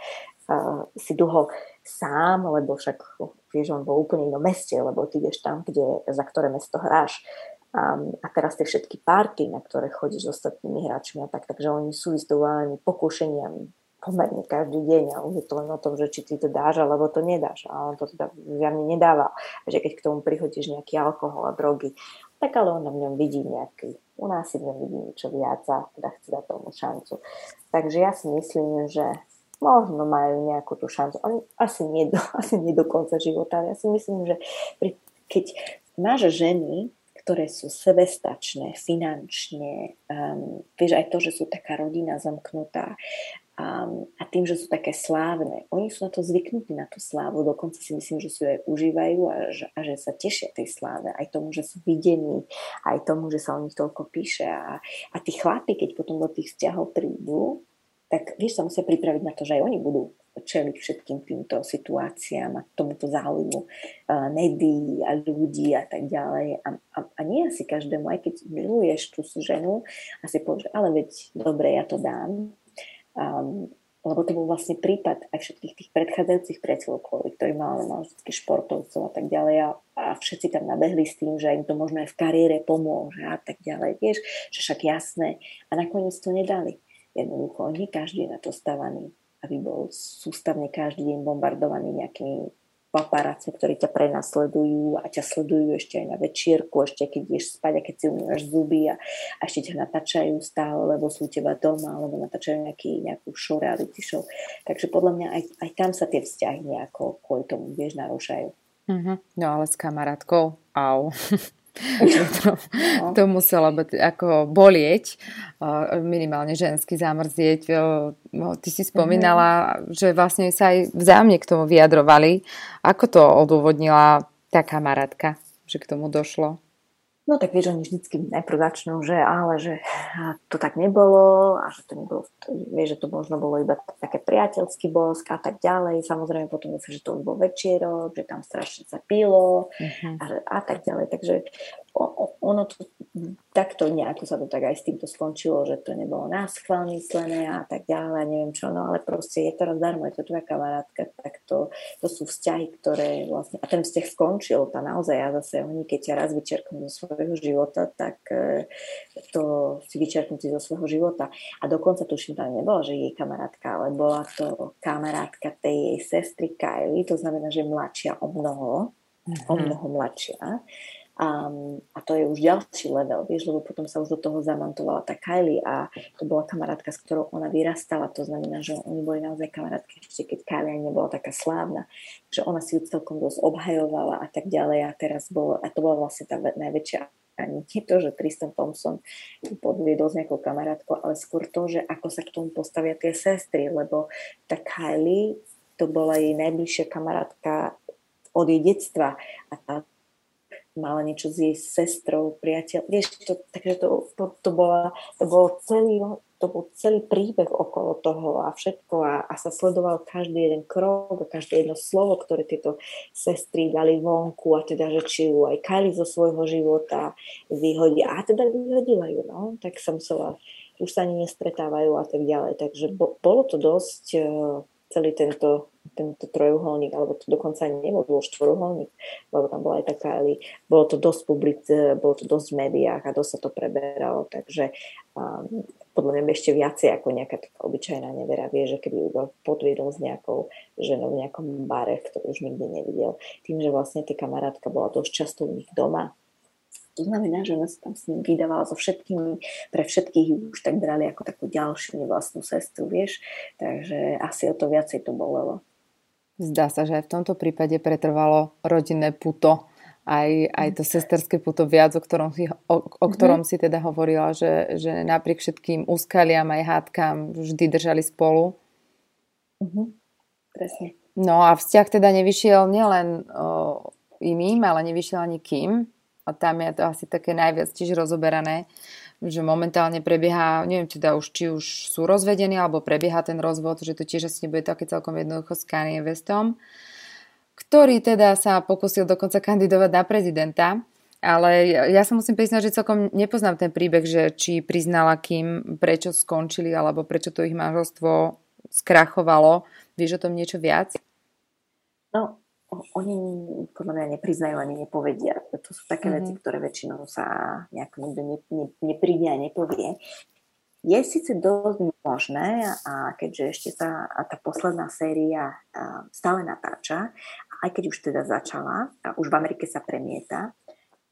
uh, si dlho sám, lebo však, vieš, on bol úplne inom meste, lebo ty ideš tam, kde, za ktoré mesto hráš. Um, a teraz tie všetky party, na ktoré chodíš s ostatnými hráčmi a tak, takže oni sú vystovaní pokúšeniami pomerne každý deň a už je to len o tom, že či ty to dáš alebo to nedáš a on to teda zjavne nedával. Že keď k tomu prihodíš nejaký alkohol a drogy, tak ale on v ňom vidí nejaký, u nás si v ňom vidí niečo viac a teda chce dať tomu šancu. Takže ja si myslím, že možno majú nejakú tú šancu. Oni asi nie do, asi nie do konca života. Ja si myslím, že pri, keď máš ženy, ktoré sú sebestačné finančne, um, vieš aj to, že sú taká rodina zamknutá a, a tým, že sú také slávne, oni sú na to zvyknutí, na tú slávu, dokonca si myslím, že si ju aj užívajú a že, a že sa tešia tej sláve, aj tomu, že sú videní, aj tomu, že sa o nich toľko píše a, a tí chlapi, keď potom do tých vzťahov prídu, tak vieš, sa musia pripraviť na to, že aj oni budú čeliť všetkým týmto situáciám a tomuto záujmu uh, médií a ľudí a tak ďalej. A, a, a nie asi každému, aj keď miluješ tú ženu a si povieš, ale veď dobre, ja to dám. Um, lebo to bol vlastne prípad aj všetkých tých predchádzajúcich priateľov, mali, mali všetkých športovcov a tak ďalej a, a všetci tam nabehli s tým, že im to možno aj v kariére pomôže a tak ďalej. Vieš, že však jasné. A nakoniec to nedali. Jednoducho, nie každý je na to stavaný, aby bol sústavne každý deň bombardovaný nejakými paparáci, ktorí ťa prenasledujú a ťa sledujú ešte aj na večierku, ešte keď ideš spať a keď si umývaš zuby a, a ešte ťa natáčajú stále, lebo sú teba doma, alebo natáčajú nejaký, nejakú show, reality show. Takže podľa mňa aj, aj tam sa tie vzťahy nejako kvôli tomu, vieš, narúšajú. Mm-hmm. No ale s kamarátkou, au. to, no. to muselo byť ako bolieť, minimálne ženský zamrzieť. Ty si spomínala, mm-hmm. že vlastne sa aj vzájomne k tomu vyjadrovali. Ako to odôvodnila tá kamarátka, že k tomu došlo? No tak vieš, oni vždycky najprv začnú, že ale že to tak nebolo a že to nebolo, vieš, že to možno bolo iba také priateľský bosk a tak ďalej. Samozrejme potom myslím, že to už bol večierok, že tam strašne sa pilo uh-huh. a, a tak ďalej. Takže ono to takto nejako sa to tak aj s týmto skončilo, že to nebolo nás chvál myslené a tak ďalej, neviem čo, no ale proste je to raz darmo, je to tvoja kamarátka, tak to, to sú vzťahy, ktoré vlastne, a ten vzťah skončil, tá naozaj, a zase oni, keď ťa raz vyčerknú zo svojho života, tak e, to si vyčerknúci zo svojho života. A dokonca tuším, tam nebola, že jej kamarátka, ale bola to kamarátka tej jej sestry Kylie, to znamená, že mladšia o mnoho, mm-hmm. o mhm. mnoho mladšia. A, a to je už ďalší level, vieš, lebo potom sa už do toho zamontovala tá Kylie a to bola kamarátka, s ktorou ona vyrastala, to znamená, že oni boli naozaj kamarátky ešte keď Kylie nebola taká slávna, že ona si ju celkom dosť obhajovala a tak ďalej. A teraz bolo, a to bola vlastne tá najväčšia ani nie to, že Tristan Thompson podviedol s nejakou kamarátkou, ale skôr to, že ako sa k tomu postavia tie sestry, lebo tá Kylie, to bola jej najbližšia kamarátka od jej detstva. A tá mala niečo s jej sestrou, priateľ. Vieš, to, takže to, to, to, bola, to, bol celý, to bol celý príbeh okolo toho a všetko a, a sa sledoval každý jeden krok a každé jedno slovo, ktoré tieto sestry dali vonku a teda, že či ju aj Kali zo svojho života vyhodí a teda vyhodila ju, no, tak som musela už sa ani nestretávajú a tak ďalej. Takže bo, bolo to dosť uh, celý tento tento trojuholník, alebo to dokonca ani nebol, bol štvoruholník, lebo tam bola aj taká, ale bolo to dosť public, bolo to dosť v médiách a dosť sa to preberalo, takže um, podľa mňa ešte viacej ako nejaká taká obyčajná nevera vie, že keby ju podviedol s nejakou ženou v nejakom bare, ktorú už nikdy nevidel. Tým, že vlastne tá kamarátka bola dosť často u nich doma, to znamená, že ona sa tam s ním vydávala so všetkými, pre všetkých už tak brali ako takú ďalšiu nevlastnú sestru, vieš. Takže asi o to viacej to bolelo. Zdá sa, že aj v tomto prípade pretrvalo rodinné puto, aj, aj to sesterské puto viac, o ktorom si, o, o mhm. ktorom mm-hmm. si teda hovorila, že, že napriek všetkým úskaliam aj hádkam vždy držali spolu. Mm-hmm. Presne. No a vzťah teda nevyšiel nielen o, iným, ale nevyšiel ani kým. A tam je to asi také najviac tiež rozoberané že momentálne prebieha, neviem teda už, či už sú rozvedení, alebo prebieha ten rozvod, že to tiež asi nebude také celkom jednoducho s Kanye Westom, ktorý teda sa pokusil dokonca kandidovať na prezidenta, ale ja, ja sa musím priznať, že celkom nepoznám ten príbeh, že či priznala kým, prečo skončili, alebo prečo to ich manželstvo skrachovalo. Vieš o tom niečo viac? No, oni podľa mňa nepriznajú ani nepovedia. To sú také mm-hmm. veci, ktoré väčšinou sa nejako nikto ne, ne, nepríde a nepovie. je síce dosť možné, a keďže ešte tá, tá posledná séria stále natáča, aj keď už teda začala, a už v Amerike sa premieta,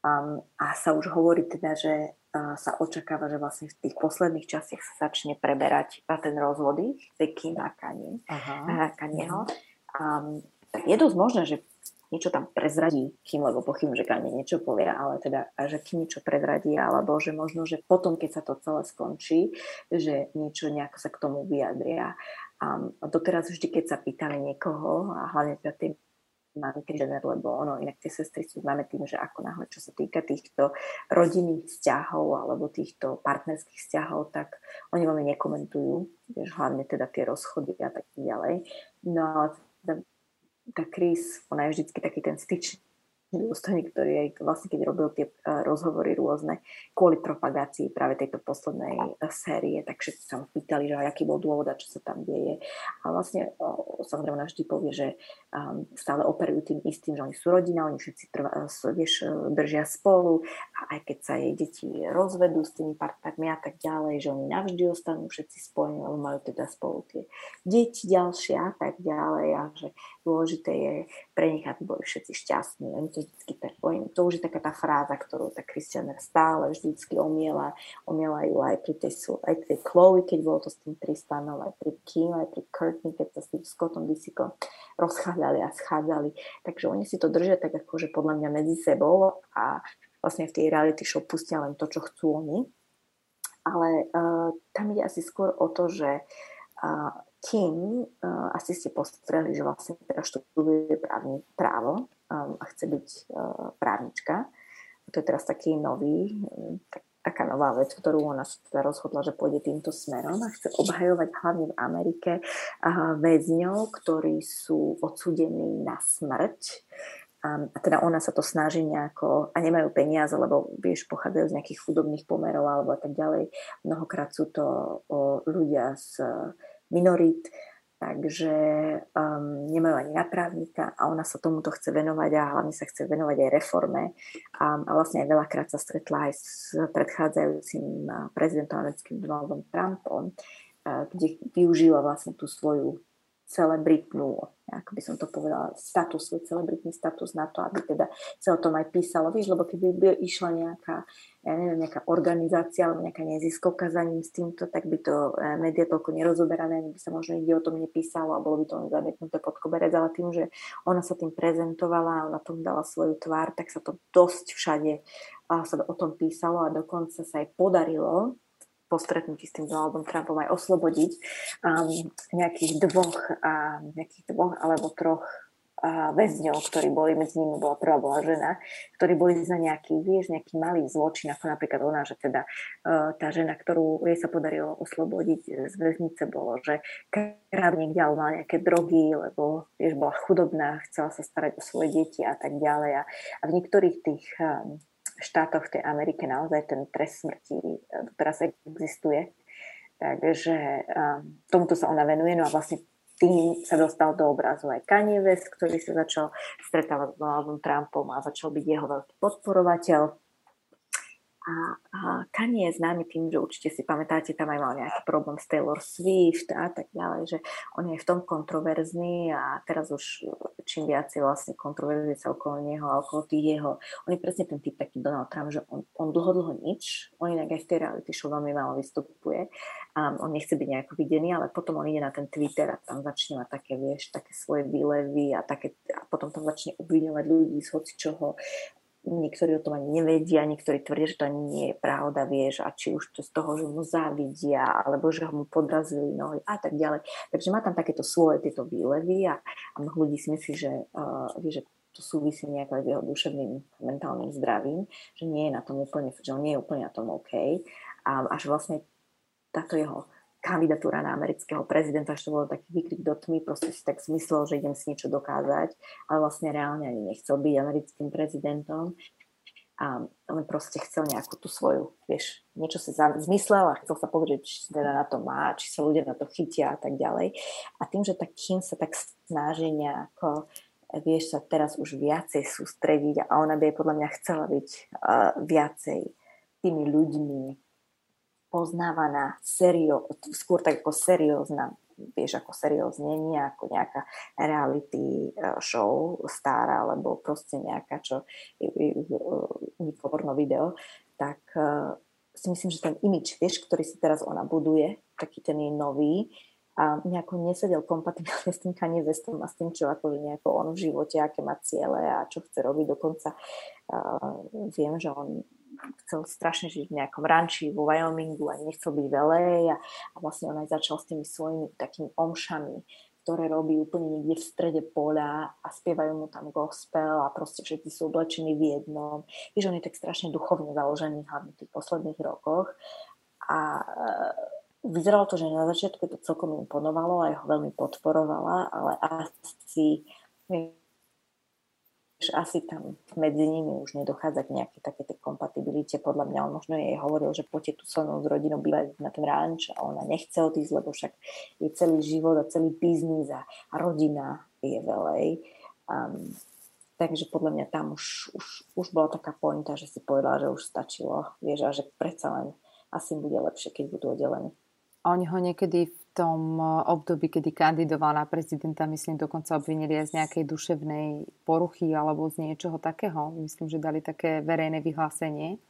um, a sa už hovorí teda, že uh, sa očakáva, že vlastne v tých posledných častiach sa začne preberať ten rozvod ich, Kim a Kanye, Kanyeho. Um, tak je dosť možné, že niečo tam prezradí kým, lebo pochybujem, že Kanye niečo povie, ale teda, že kým niečo prezradí, alebo že možno, že potom, keď sa to celé skončí, že niečo nejako sa k tomu vyjadria. A doteraz vždy, keď sa pýtali niekoho, a hlavne teda tým mamky Jenner, lebo ono, inak tie sestry sú známe tým, že ako náhle, čo sa týka týchto rodinných vzťahov alebo týchto partnerských vzťahov, tak oni veľmi nekomentujú, vieš, hlavne teda tie rozchody a tak ďalej. No ale tá Chris, ona je vždycky taký ten styčný dôstojník, ktorý aj vlastne keď robil tie rozhovory rôzne kvôli propagácii práve tejto poslednej série, tak všetci sa pýtali, že aký bol dôvod a čo sa tam deje. A vlastne samozrejme vždy povie, že stále operujú tým istým, že oni sú rodina, oni všetci trvá, vieš, držia spolu a aj keď sa jej deti rozvedú s tými partnermi a tak ďalej, že oni navždy ostanú všetci spojení, lebo majú teda spolu tie deti ďalšie a tak ďalej a že dôležité je pre nich, aby boli všetci šťastní. To vždycky tak, to už je taká tá fráza, ktorú tá Christianer stále vždycky omiela, omiela ju aj pri tej, aj pri tej Chloe, keď bolo to s tým Tristanom, aj pri Kim, aj pri Courtney, keď sa s tým Scottom Disikom rozchádzali a schádzali. Takže oni si to držia tak akože podľa mňa medzi sebou a vlastne v tej reality show pustia len to, čo chcú oni. Ale uh, tam ide asi skôr o to, že uh, Kim, uh, asi ste postreli, že vlastne teraz študuje právne právo a chce byť uh, právnička. To je teraz taký nový, um, tak, taká nová vec, ktorú ona sa teda rozhodla, že pôjde týmto smerom a chce obhajovať hlavne v Amerike uh, väzňov, ktorí sú odsudení na smrť. Um, a teda ona sa to snaží nejako, a nemajú peniaze, lebo vieš, pochádzajú z nejakých chudobných pomerov alebo tak ďalej. Mnohokrát sú to ľudia z minorít, takže um, nemajú ani na právnika a ona sa tomuto chce venovať a hlavne sa chce venovať aj reforme. A, a vlastne aj veľakrát sa stretla aj s predchádzajúcim uh, prezidentom americkým Donaldom Trumpom, uh, kde využila vlastne tú svoju celebritnú, ako by som to povedala, status, svoj celebritný status na to, aby teda sa o tom aj písalo. Víš, lebo keby by išla nejaká, ja neviem, nejaká organizácia alebo nejaká neziskovka za ním s týmto, tak by to eh, média toľko nerozoberané, ani by sa možno nikde o tom nepísalo a bolo by to len zamietnuté pod koberec, ale tým, že ona sa tým prezentovala a na tom dala svoju tvár, tak sa to dosť všade a sa o tom písalo a dokonca sa aj podarilo po stretnutí s tým Donaldom Trumpom aj oslobodiť um, nejakých dvoch, uh, nejakých dvoch alebo troch uh, väzňov, ktorí boli, medzi nimi bola prvá bola žena, ktorí boli za nejaký, vieš, nejaký malý zločin, ako napríklad ona, že teda uh, tá žena, ktorú jej sa podarilo oslobodiť z väznice, bolo, že krát niekde mala nejaké drogy, lebo vieš, bola chudobná, chcela sa starať o svoje deti a tak ďalej. A, a v niektorých tých um, štátoch tej Amerike naozaj ten trest smrti e, teraz existuje. Takže um, tomuto sa ona venuje. No a vlastne tým sa dostal do obrazu aj Kanye West, ktorý sa začal stretávať s Donaldom Trumpom a začal byť jeho veľký podporovateľ. A, a Kanye je známy tým, že určite si pamätáte, tam aj mal nejaký problém s Taylor Swift a tak ďalej, že on je v tom kontroverzný a teraz už čím viacej vlastne kontroverzie sa okolo neho a okolo tých jeho, on je presne ten typ taký Donald Trump, že on, on dlho, dlho nič, on inak aj v tej reality show veľmi málo vystupuje. A on nechce byť nejako videný, ale potom on ide na ten Twitter a tam začne mať také, vieš, také svoje výlevy a, také, a potom tam začne obviňovať ľudí z hoci čoho niektorí o tom ani nevedia, niektorí tvrdia, že to ani nie je pravda, vieš, a či už to z toho, že mu závidia, alebo že ho mu podrazili nohy a tak ďalej. Takže má tam takéto svoje tieto výlevy a, a mnoho ľudí si myslí, že, uh, vie, že to súvisí nejako aj s jeho duševným mentálnym zdravím, že nie je na tom úplne, že on nie je úplne na tom OK. A až vlastne táto jeho kandidatúra na amerického prezidenta, že to bolo taký výkrik do tmy, proste si tak zmyslel, že idem si niečo dokázať, ale vlastne reálne ani nechcel byť americkým prezidentom a on proste chcel nejakú tú svoju, vieš, niečo si zmyslel a chcel sa povedať, či teda na to má, či sa ľudia na to chytia a tak ďalej. A tým, že tak kým sa tak snaží nejako vieš sa teraz už viacej sústrediť a ona by podľa mňa chcela byť uh, viacej tými ľuďmi poznávaná serio, skôr tak ako seriózna, vieš, ako seriózne, nie ako nejaká reality e, show star, alebo proste nejaká, čo porno video, tak e, si myslím, že ten imič, vieš, ktorý si teraz ona buduje, taký ten jej nový, a nejako nesedel kompatibilne s tým Kanye Westom a s tým, čo akože nejako on v živote, aké má ciele a čo chce robiť. Dokonca uh, viem, že on chcel strašne žiť v nejakom ranči vo Wyomingu a nechcel byť velej a, a vlastne on aj začal s tými svojimi takými omšami, ktoré robí úplne niekde v strede poľa a spievajú mu tam gospel a proste všetci sú oblečení v jednom. Víš, on je tak strašne duchovne založený hlavne v tých posledných rokoch a vyzeralo to, že na začiatku to celkom imponovalo a ho veľmi podporovala, ale asi asi tam medzi nimi už nedochádza k nejakej také tej kompatibilite. Podľa mňa on možno jej hovoril, že poďte tu so mnou s rodinou bývať na ten ranč a ona nechce odísť, lebo však je celý život a celý biznis a, rodina je velej. Um, takže podľa mňa tam už, už, už bola taká pointa, že si povedala, že už stačilo. Vieš, a že predsa len asi bude lepšie, keď budú oddelení. Oni ho niekedy v tom eh, období, kedy kandidoval na prezidenta, myslím, dokonca obvinili aj z nejakej duševnej poruchy alebo z niečoho takého. Myslím, že dali také verejné vyhlásenie.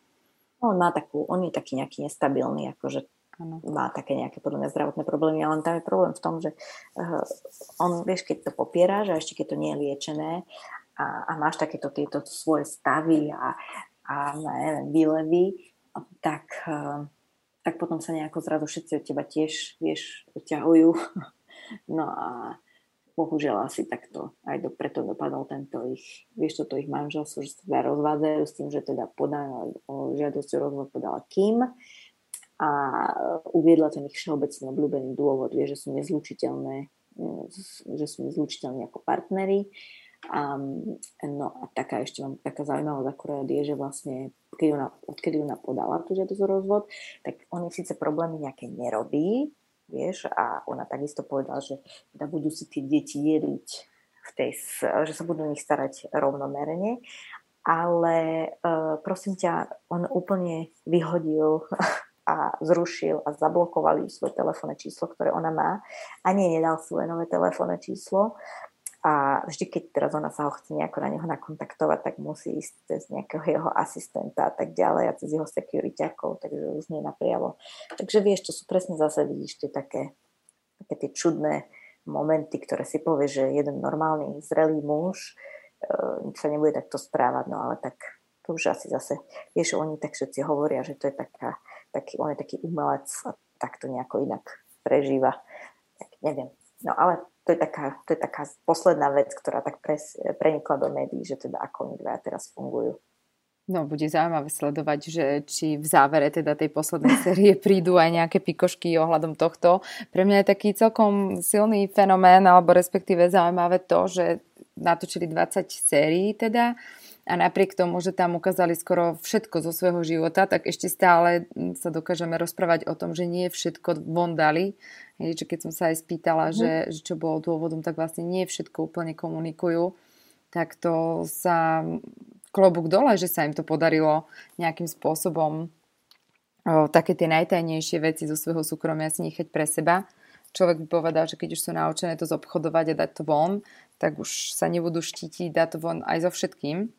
On má takú, on je taký nejaký nestabilný, akože ano. má také nejaké podľa mňa zdravotné problémy, ale tam je problém v tom, že uh, on, vieš, keď to popiera, že ešte keď to nie je liečené a, a máš takéto tieto svoje stavy a, a neviem, výlevy, tak uh, tak potom sa nejako zrazu všetci od teba tiež, vieš, ťahujú. No a bohužiaľ asi takto aj do, preto dopadol tento ich, vieš, toto ich manželstvo, že sa teda rozvádzajú s tým, že teda podá, žiadosť o rozvod podala Kim a uviedla ten ich všeobecný obľúbený dôvod, vieš, že sú nezlučiteľné, že sú nezlučiteľní ako partnery. Um, no a taká ešte mám taká zaujímavosť akurát je, že vlastne keď ona, odkedy ona podala tú žiadosť o rozvod, tak on síce problémy nejaké nerobí, vieš, a ona takisto povedala, že teda budú si tie deti jediť v tej, že sa budú o nich starať rovnomerne, ale uh, prosím ťa, on úplne vyhodil a zrušil a zablokovali svoje telefónne číslo, ktoré ona má. Ani nedal svoje nové telefónne číslo a vždy, keď teraz ona sa ho chce nejako na neho nakontaktovať, tak musí ísť cez nejakého jeho asistenta a tak ďalej a cez jeho securityakov, takže už nie napriavo. Takže vieš, to sú presne zase, vidíš, tie také, také tie čudné momenty, ktoré si povie, že jeden normálny, zrelý muž e, sa nebude takto správať, no ale tak to už asi zase, vieš, oni tak všetci hovoria, že to je taká, taký, on je taký umelec a tak to nejako inak prežíva. Tak neviem. No ale to je taká, to je taká posledná vec, ktorá tak pres, prenikla do médií, že teda ako oni dvaja teraz fungujú. No, bude zaujímavé sledovať, že či v závere teda tej poslednej série prídu aj nejaké pikošky ohľadom tohto. Pre mňa je taký celkom silný fenomén, alebo respektíve zaujímavé to, že natočili 20 sérií teda a napriek tomu, že tam ukázali skoro všetko zo svojho života, tak ešte stále sa dokážeme rozprávať o tom, že nie všetko von dali. Hej, že keď som sa aj spýtala, mm. že, že čo bolo dôvodom, tak vlastne nie všetko úplne komunikujú. Tak to sa klobúk dole, že sa im to podarilo nejakým spôsobom o, také tie najtajnejšie veci zo svojho súkromia si nechať pre seba. Človek by povedal, že keď už sú naučené to zobchodovať a dať to von, tak už sa nebudú štítiť dať to von aj so všetkým.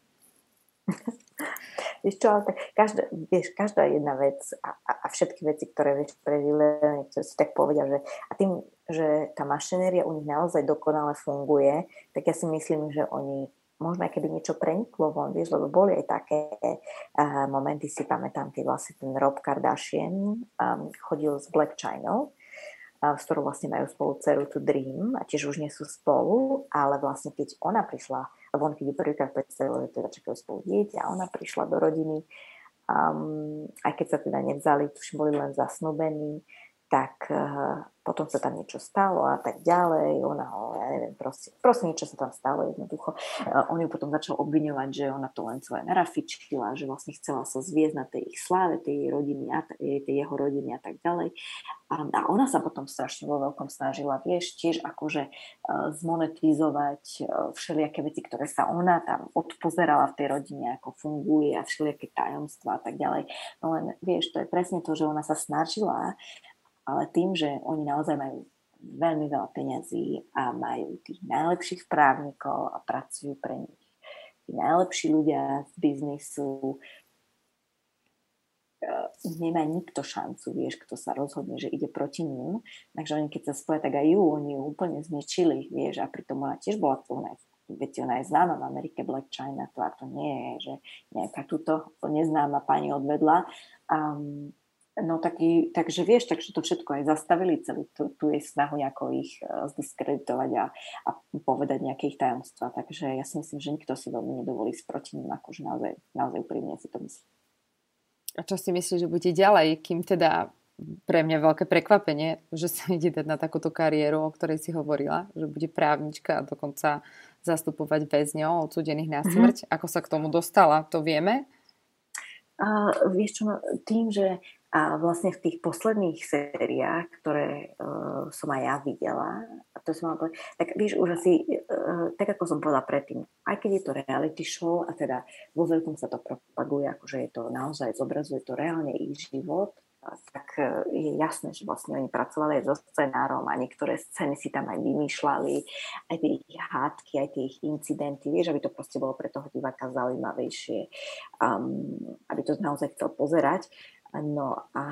vieš čo, ale tak každá, vieš, každá jedna vec a, a, a všetky veci, ktoré vieš prežili, niektorí si tak povedia, že a tým, že tá mašinéria u nich naozaj dokonale funguje, tak ja si myslím, že oni možno aj keby niečo preniklo von, vieš, lebo boli aj také uh, momenty, si pamätám, keď vlastne ten Rob Kardashian um, chodil s Black China, uh, s ktorou vlastne majú spolu dceru tu Dream a tiež už nie sú spolu, ale vlastne keď ona prišla lebo on keď ju prvýkrát predstavil, že teda čakajú spolu dieťa a ona prišla do rodiny, um, aj keď sa teda nevzali, tuž boli len zasnúbení, tak uh, potom sa tam niečo stalo a tak ďalej, ona ho, ja neviem, proste, proste niečo sa tam stalo jednoducho. Uh, on ju potom začal obviňovať, že ona to len celé narafičila, že vlastne chcela sa zviezť na tej ich sláve, tej, rodiny a tej, jeho rodiny a tak ďalej. A, a ona sa potom strašne vo veľkom snažila, vieš, tiež akože uh, zmonetizovať všelijaké veci, ktoré sa ona tam odpozerala v tej rodine, ako funguje a všelijaké tajomstvá a tak ďalej. No len, vieš, to je presne to, že ona sa snažila ale tým, že oni naozaj majú veľmi veľa peňazí a majú tých najlepších právnikov a pracujú pre nich. Tí najlepší ľudia z biznisu, e, nemá nikto šancu, vieš, kto sa rozhodne, že ide proti ním. Takže oni keď sa spoja, tak aj ju, oni ju úplne zničili, vieš, a pritom ona tiež bola ona veď ona je známa v Amerike, Black China, to a to nie je, že nejaká túto neznáma pani odvedla. Um, No taký, takže vieš, takže to všetko aj zastavili, celú tú, tú jej snahu nejako ich uh, zdiskreditovať a, a povedať nejaké ich tajomstva. Takže ja si myslím, že nikto si veľmi nedovolí sproti ním, akože naozaj, naozaj úprimne si to myslí. A čo si myslíš, že bude ďalej, kým teda pre mňa veľké prekvapenie, že sa ide dať na takúto kariéru, o ktorej si hovorila, že bude právnička a dokonca zastupovať väzňov odsudených na mhm. smrť. Mm-hmm. Ako sa k tomu dostala, to vieme? Uh, vieš čo, no, tým, že a vlastne v tých posledných sériách, ktoré uh, som aj ja videla, a to som povedať, tak víš, už asi, uh, tak ako som povedala predtým, aj keď je to reality show a teda vo veľkom sa to propaguje, akože je to naozaj, zobrazuje to reálne ich život, tak e, je jasné, že vlastne oni pracovali aj so scenárom a niektoré scény si tam aj vymýšľali, aj tie ich hádky, aj tie ich incidenty, vieš, aby to proste bolo pre toho diváka zaujímavejšie, um, aby to naozaj chcel pozerať. No a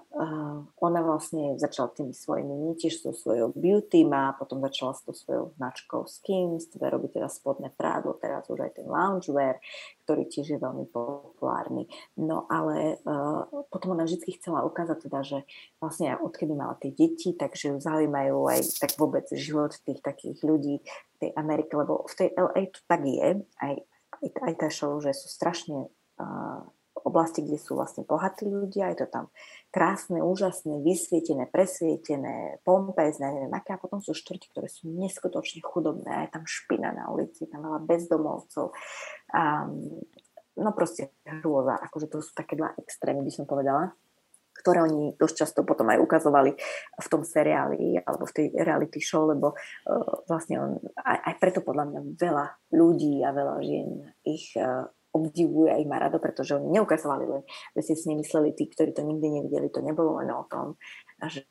uh, ona vlastne začala tými svojimi, tiež so svojou beauty má, potom začala s tou svojou značkou Skims, ktorá robí teda spodné prádlo, teraz už aj ten loungewear, ktorý tiež je veľmi populárny. No ale uh, potom ona vždy chcela ukázať teda, že vlastne odkedy mala tie deti, takže ju zaujímajú aj tak vôbec život tých takých ľudí v tej Amerike, lebo v tej LA to tak je, aj, aj, aj tá show, že sú strašne uh, oblasti, kde sú vlastne bohatí ľudia, je to tam krásne, úžasné, vysvietené, presvietené, pompezné, neviem aké, a potom sú štvrti, ktoré sú neskutočne chudobné, je tam špina na ulici, tam veľa bezdomovcov. Um, no proste hrôza, akože to sú také dva extrémy, by som povedala ktoré oni dosť často potom aj ukazovali v tom seriáli alebo v tej reality show, lebo uh, vlastne on, aj, aj preto podľa mňa veľa ľudí a veľa žien ich uh, obdivuje a ich má rado, pretože oni neukazovali len, že si s nimi mysleli tí, ktorí to nikdy nevideli, to nebolo len o tom, že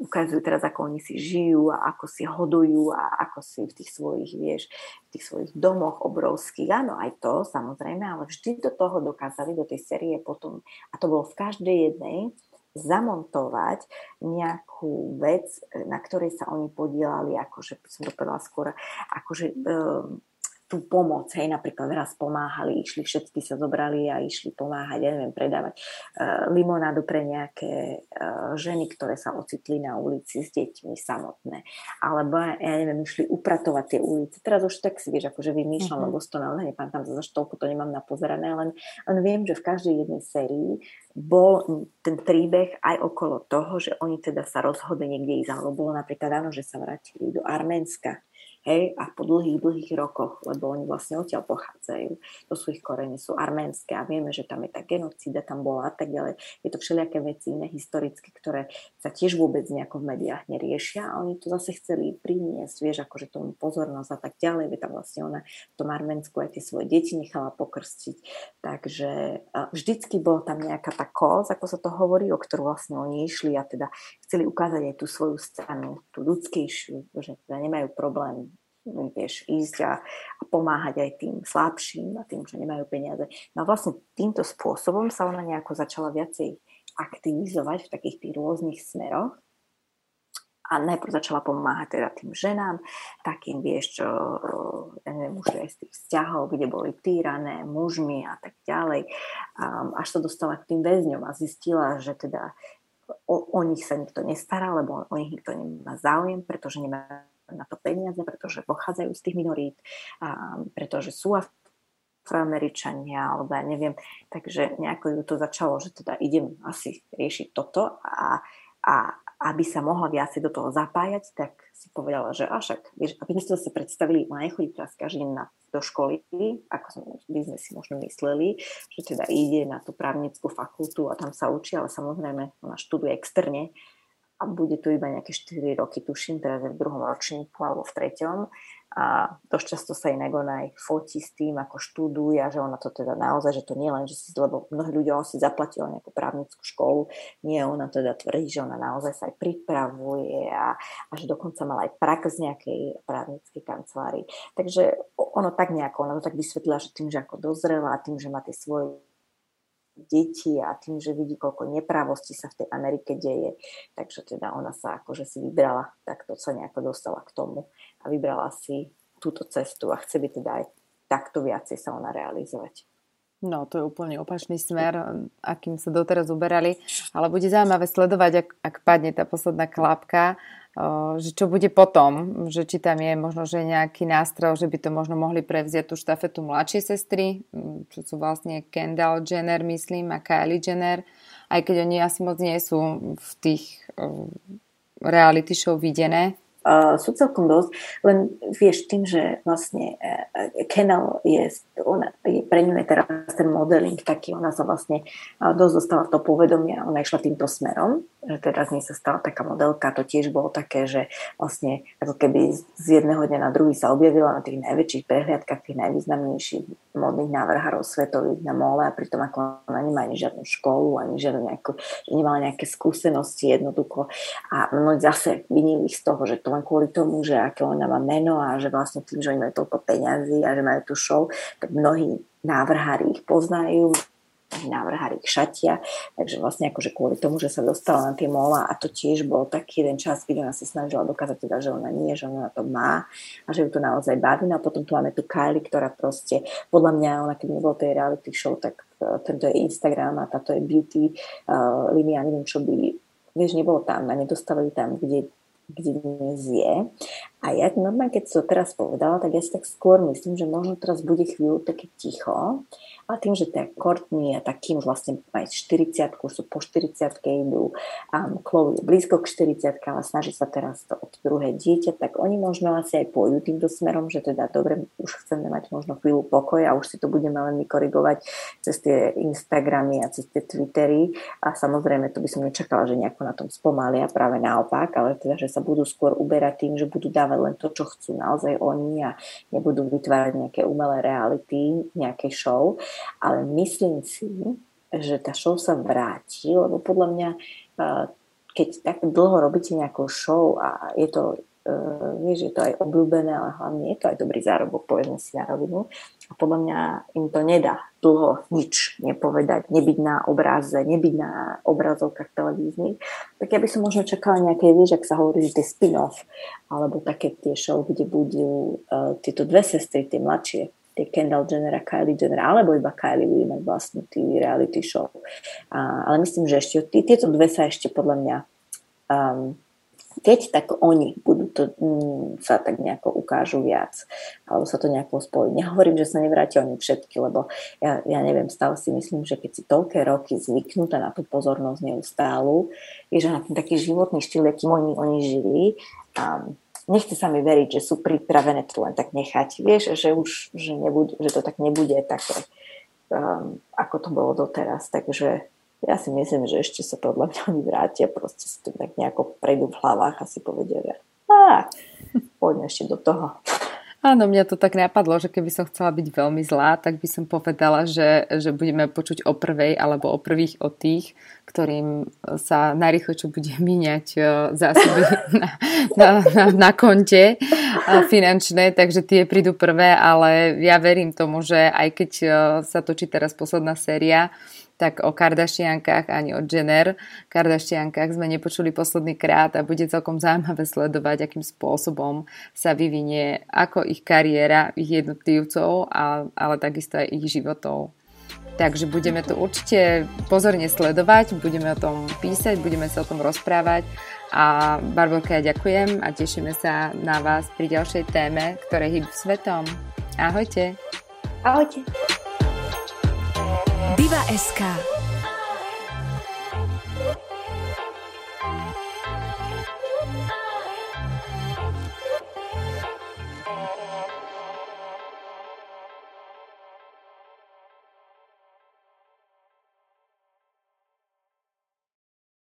ukazujú teraz, ako oni si žijú a ako si hodujú a ako si v tých svojich, vieš, v tých svojich domoch obrovských. Áno, aj to samozrejme, ale vždy do toho dokázali, do tej série potom, a to bolo v každej jednej, zamontovať nejakú vec, na ktorej sa oni podielali, akože som to povedala skôr, akože um, tú pomoc, hej, napríklad raz pomáhali, išli, všetci sa zobrali a išli pomáhať, ja neviem, predávať uh, limonádu pre nejaké uh, ženy, ktoré sa ocitli na ulici s deťmi samotné. Alebo, ja neviem, išli upratovať tie ulice. Teraz už tak si vieš, akože vymýšľam, mm-hmm. lebo to naozaj nepamätám, za toľko to nemám napozerané, len, len viem, že v každej jednej sérii bol ten príbeh aj okolo toho, že oni teda sa rozhodli niekde ísť, alebo bolo napríklad áno, že sa vrátili do Arménska, Hej, a po dlhých, dlhých rokoch, lebo oni vlastne odtiaľ pochádzajú, to sú ich korene, sú arménske a vieme, že tam je tá genocída, tam bola a tak ďalej. Je to všelijaké veci iné historické, ktoré sa tiež vôbec nejako v médiách neriešia a oni to zase chceli priniesť, vieš, akože tomu pozornosť a tak ďalej, veď tam vlastne ona v tom Arménsku aj tie svoje deti nechala pokrstiť. Takže vždycky bola tam nejaká tá koz, ako sa to hovorí, o ktorú vlastne oni išli a teda chceli ukázať aj tú svoju stranu, tú ľudskejšiu, že teda nemajú problém vieš, ísť a, a pomáhať aj tým slabším a tým, čo nemajú peniaze. No a vlastne týmto spôsobom sa ona nejako začala viacej aktivizovať v takých tých rôznych smeroch a najprv začala pomáhať teda tým ženám, takým, vieš, čo, ja neviem, už aj z tých vzťahov, kde boli týrané mužmi a tak ďalej, um, až sa dostala k tým väzňom a zistila, že teda o, o nich sa nikto nestará, lebo o nich nikto nemá záujem, pretože nemá na to peniaze, pretože pochádzajú z tých minorít, a pretože sú afroameričania, alebo ja neviem. Takže nejako ju to začalo, že teda idem asi riešiť toto a, a A aby sa mohla viacej do toho zapájať, tak si povedala, že však, vieš, aby sme si predstavili, ona nechodí teraz každý na, do školy, ako sme, by sme si možno mysleli, že teda ide na tú právnickú fakultu a tam sa učí, ale samozrejme ona študuje externe a bude tu iba nejaké 4 roky, tuším, teraz je v druhom ročníku alebo v treťom a dosť často sa inak ona aj fotí s tým, ako študuje že ona to teda naozaj, že to nie len, že si, lebo mnohí ľudia si zaplatila nejakú právnickú školu, nie, ona teda tvrdí, že ona naozaj sa aj pripravuje a, a že dokonca mala aj prax z nejakej právnickej kancelárii. Takže ono tak nejako, ona to tak vysvetlila, že tým, že ako dozrela a tým, že má tie svoje deti a tým, že vidí, koľko neprávostí sa v tej Amerike deje. Takže teda ona sa akože si vybrala, tak to sa nejako dostala k tomu a vybrala si túto cestu a chce by teda aj takto viacej sa ona realizovať. No, to je úplne opačný smer, akým sa doteraz uberali, ale bude zaujímavé sledovať, ak, ak padne tá posledná klapka, že čo bude potom, že či tam je možno, že nejaký nástroj, že by to možno mohli prevziať tú štafetu mladšie sestry, čo sú vlastne Kendall Jenner, myslím, a Kylie Jenner, aj keď oni asi moc nie sú v tých reality show videné, uh, sú celkom dosť, len vieš tým, že vlastne uh, Kenel je, ona, je pre ňu je teraz ten modeling taký, ona sa vlastne uh, dosť dostala to povedomia, ona išla týmto smerom, že teraz z sa stala taká modelka, to tiež bolo také, že vlastne ako keby z jedného dňa na druhý sa objavila na tých najväčších prehliadkach, tých najvýznamnejších modných návrhárov svetových na mole a pritom ako ona nemá ani žiadnu školu, ani žiadnu nejakú, nemala nejaké skúsenosti jednoducho. A mnohí zase vinili z toho, že to len kvôli tomu, že aké ona má meno a že vlastne tým, že oni majú toľko peňazí a že majú tú show, tak mnohí návrhári ich poznajú, návrhári ich šatia, takže vlastne akože kvôli tomu, že sa dostala na tie mola a to tiež bol taký jeden čas, keď ona sa snažila dokázať teda, že ona nie, že ona na to má a že ju to naozaj baví. No a potom tu máme tu Kylie, ktorá proste, podľa mňa, ona keď nebol tej reality show, tak uh, tento je Instagram a táto je beauty uh, línia, neviem čo by, vieš, nebolo tam a nedostávali tam, kde kde dnes je. A ja normálne, keď som to teraz povedala, tak ja si tak skôr myslím, že možno teraz bude chvíľu také ticho. A tým, že tá Courtney a takým vlastne aj 40 sú po 40 idú a Chloe je blízko k 40 ale snaží sa teraz to od druhé dieťa, tak oni možno asi aj pôjdu týmto smerom, že teda dobre, už chceme mať možno chvíľu pokoj a už si to budeme len vykorigovať cez tie Instagramy a cez tie Twittery. A samozrejme to by som nečakala, že nejako na tom spomalia, práve naopak, ale teda, že sa budú skôr uberať tým, že budú dávať len to, čo chcú. Naozaj oni a nebudú vytvárať nejaké umelé reality, nejaké show ale myslím si, že tá show sa vráti, lebo podľa mňa, keď tak dlho robíte nejakú show a je to uh, vieš, je to aj obľúbené, ale hlavne je to aj dobrý zárobok, povedzme si na rovinu. A podľa mňa im to nedá dlho nič nepovedať, nebyť na obraze, nebyť na obrazovkách televíznych. Tak ja by som možno čakala nejaké, vieš, ak sa hovorí, že tie spin-off, alebo také tie show, kde budú uh, tieto dve sestry, tie mladšie, tie Kendall Jenner a Kylie Jenner, alebo iba Kylie bude mať vlastnú tý reality show. A, ale myslím, že ešte tieto dve sa ešte podľa mňa um, keď tak oni budú to, mm, sa tak nejako ukážu viac, alebo sa to nejako spojí. Nehovorím, že sa nevrátia oni všetky, lebo ja, ja neviem, stále si myslím, že keď si toľké roky zvyknutá na tú pozornosť neustálu, je, že na ten taký životný štýl, akým oni, oni žili, um, nechce sa mi veriť, že sú pripravené to len tak nechať. Vieš, že už že, nebude, že to tak nebude také, um, ako to bolo doteraz. Takže ja si myslím, že ešte sa podľa mňa oni vrátia, proste si to tak nejako prejdú v hlavách a si povedia, že á, poďme ešte do toho. Áno, mňa to tak napadlo, že keby som chcela byť veľmi zlá, tak by som povedala, že, že budeme počuť o prvej alebo o prvých o tých, ktorým sa najrychlejšie bude míňať e, zásoby na, na, na, na konte e, finančné, takže tie prídu prvé, ale ja verím tomu, že aj keď e, sa točí teraz posledná séria, tak o Kardashiankách ani o Jenner Kardashiankách sme nepočuli posledný krát a bude celkom zaujímavé sledovať, akým spôsobom sa vyvinie ako ich kariéra, ich jednotlivcov, a, ale takisto aj ich životov. Takže budeme to určite pozorne sledovať, budeme o tom písať, budeme sa o tom rozprávať a Barborka, ja ďakujem a tešíme sa na vás pri ďalšej téme, ktoré hýbu svetom. Ahojte. Ahojte. Diva SK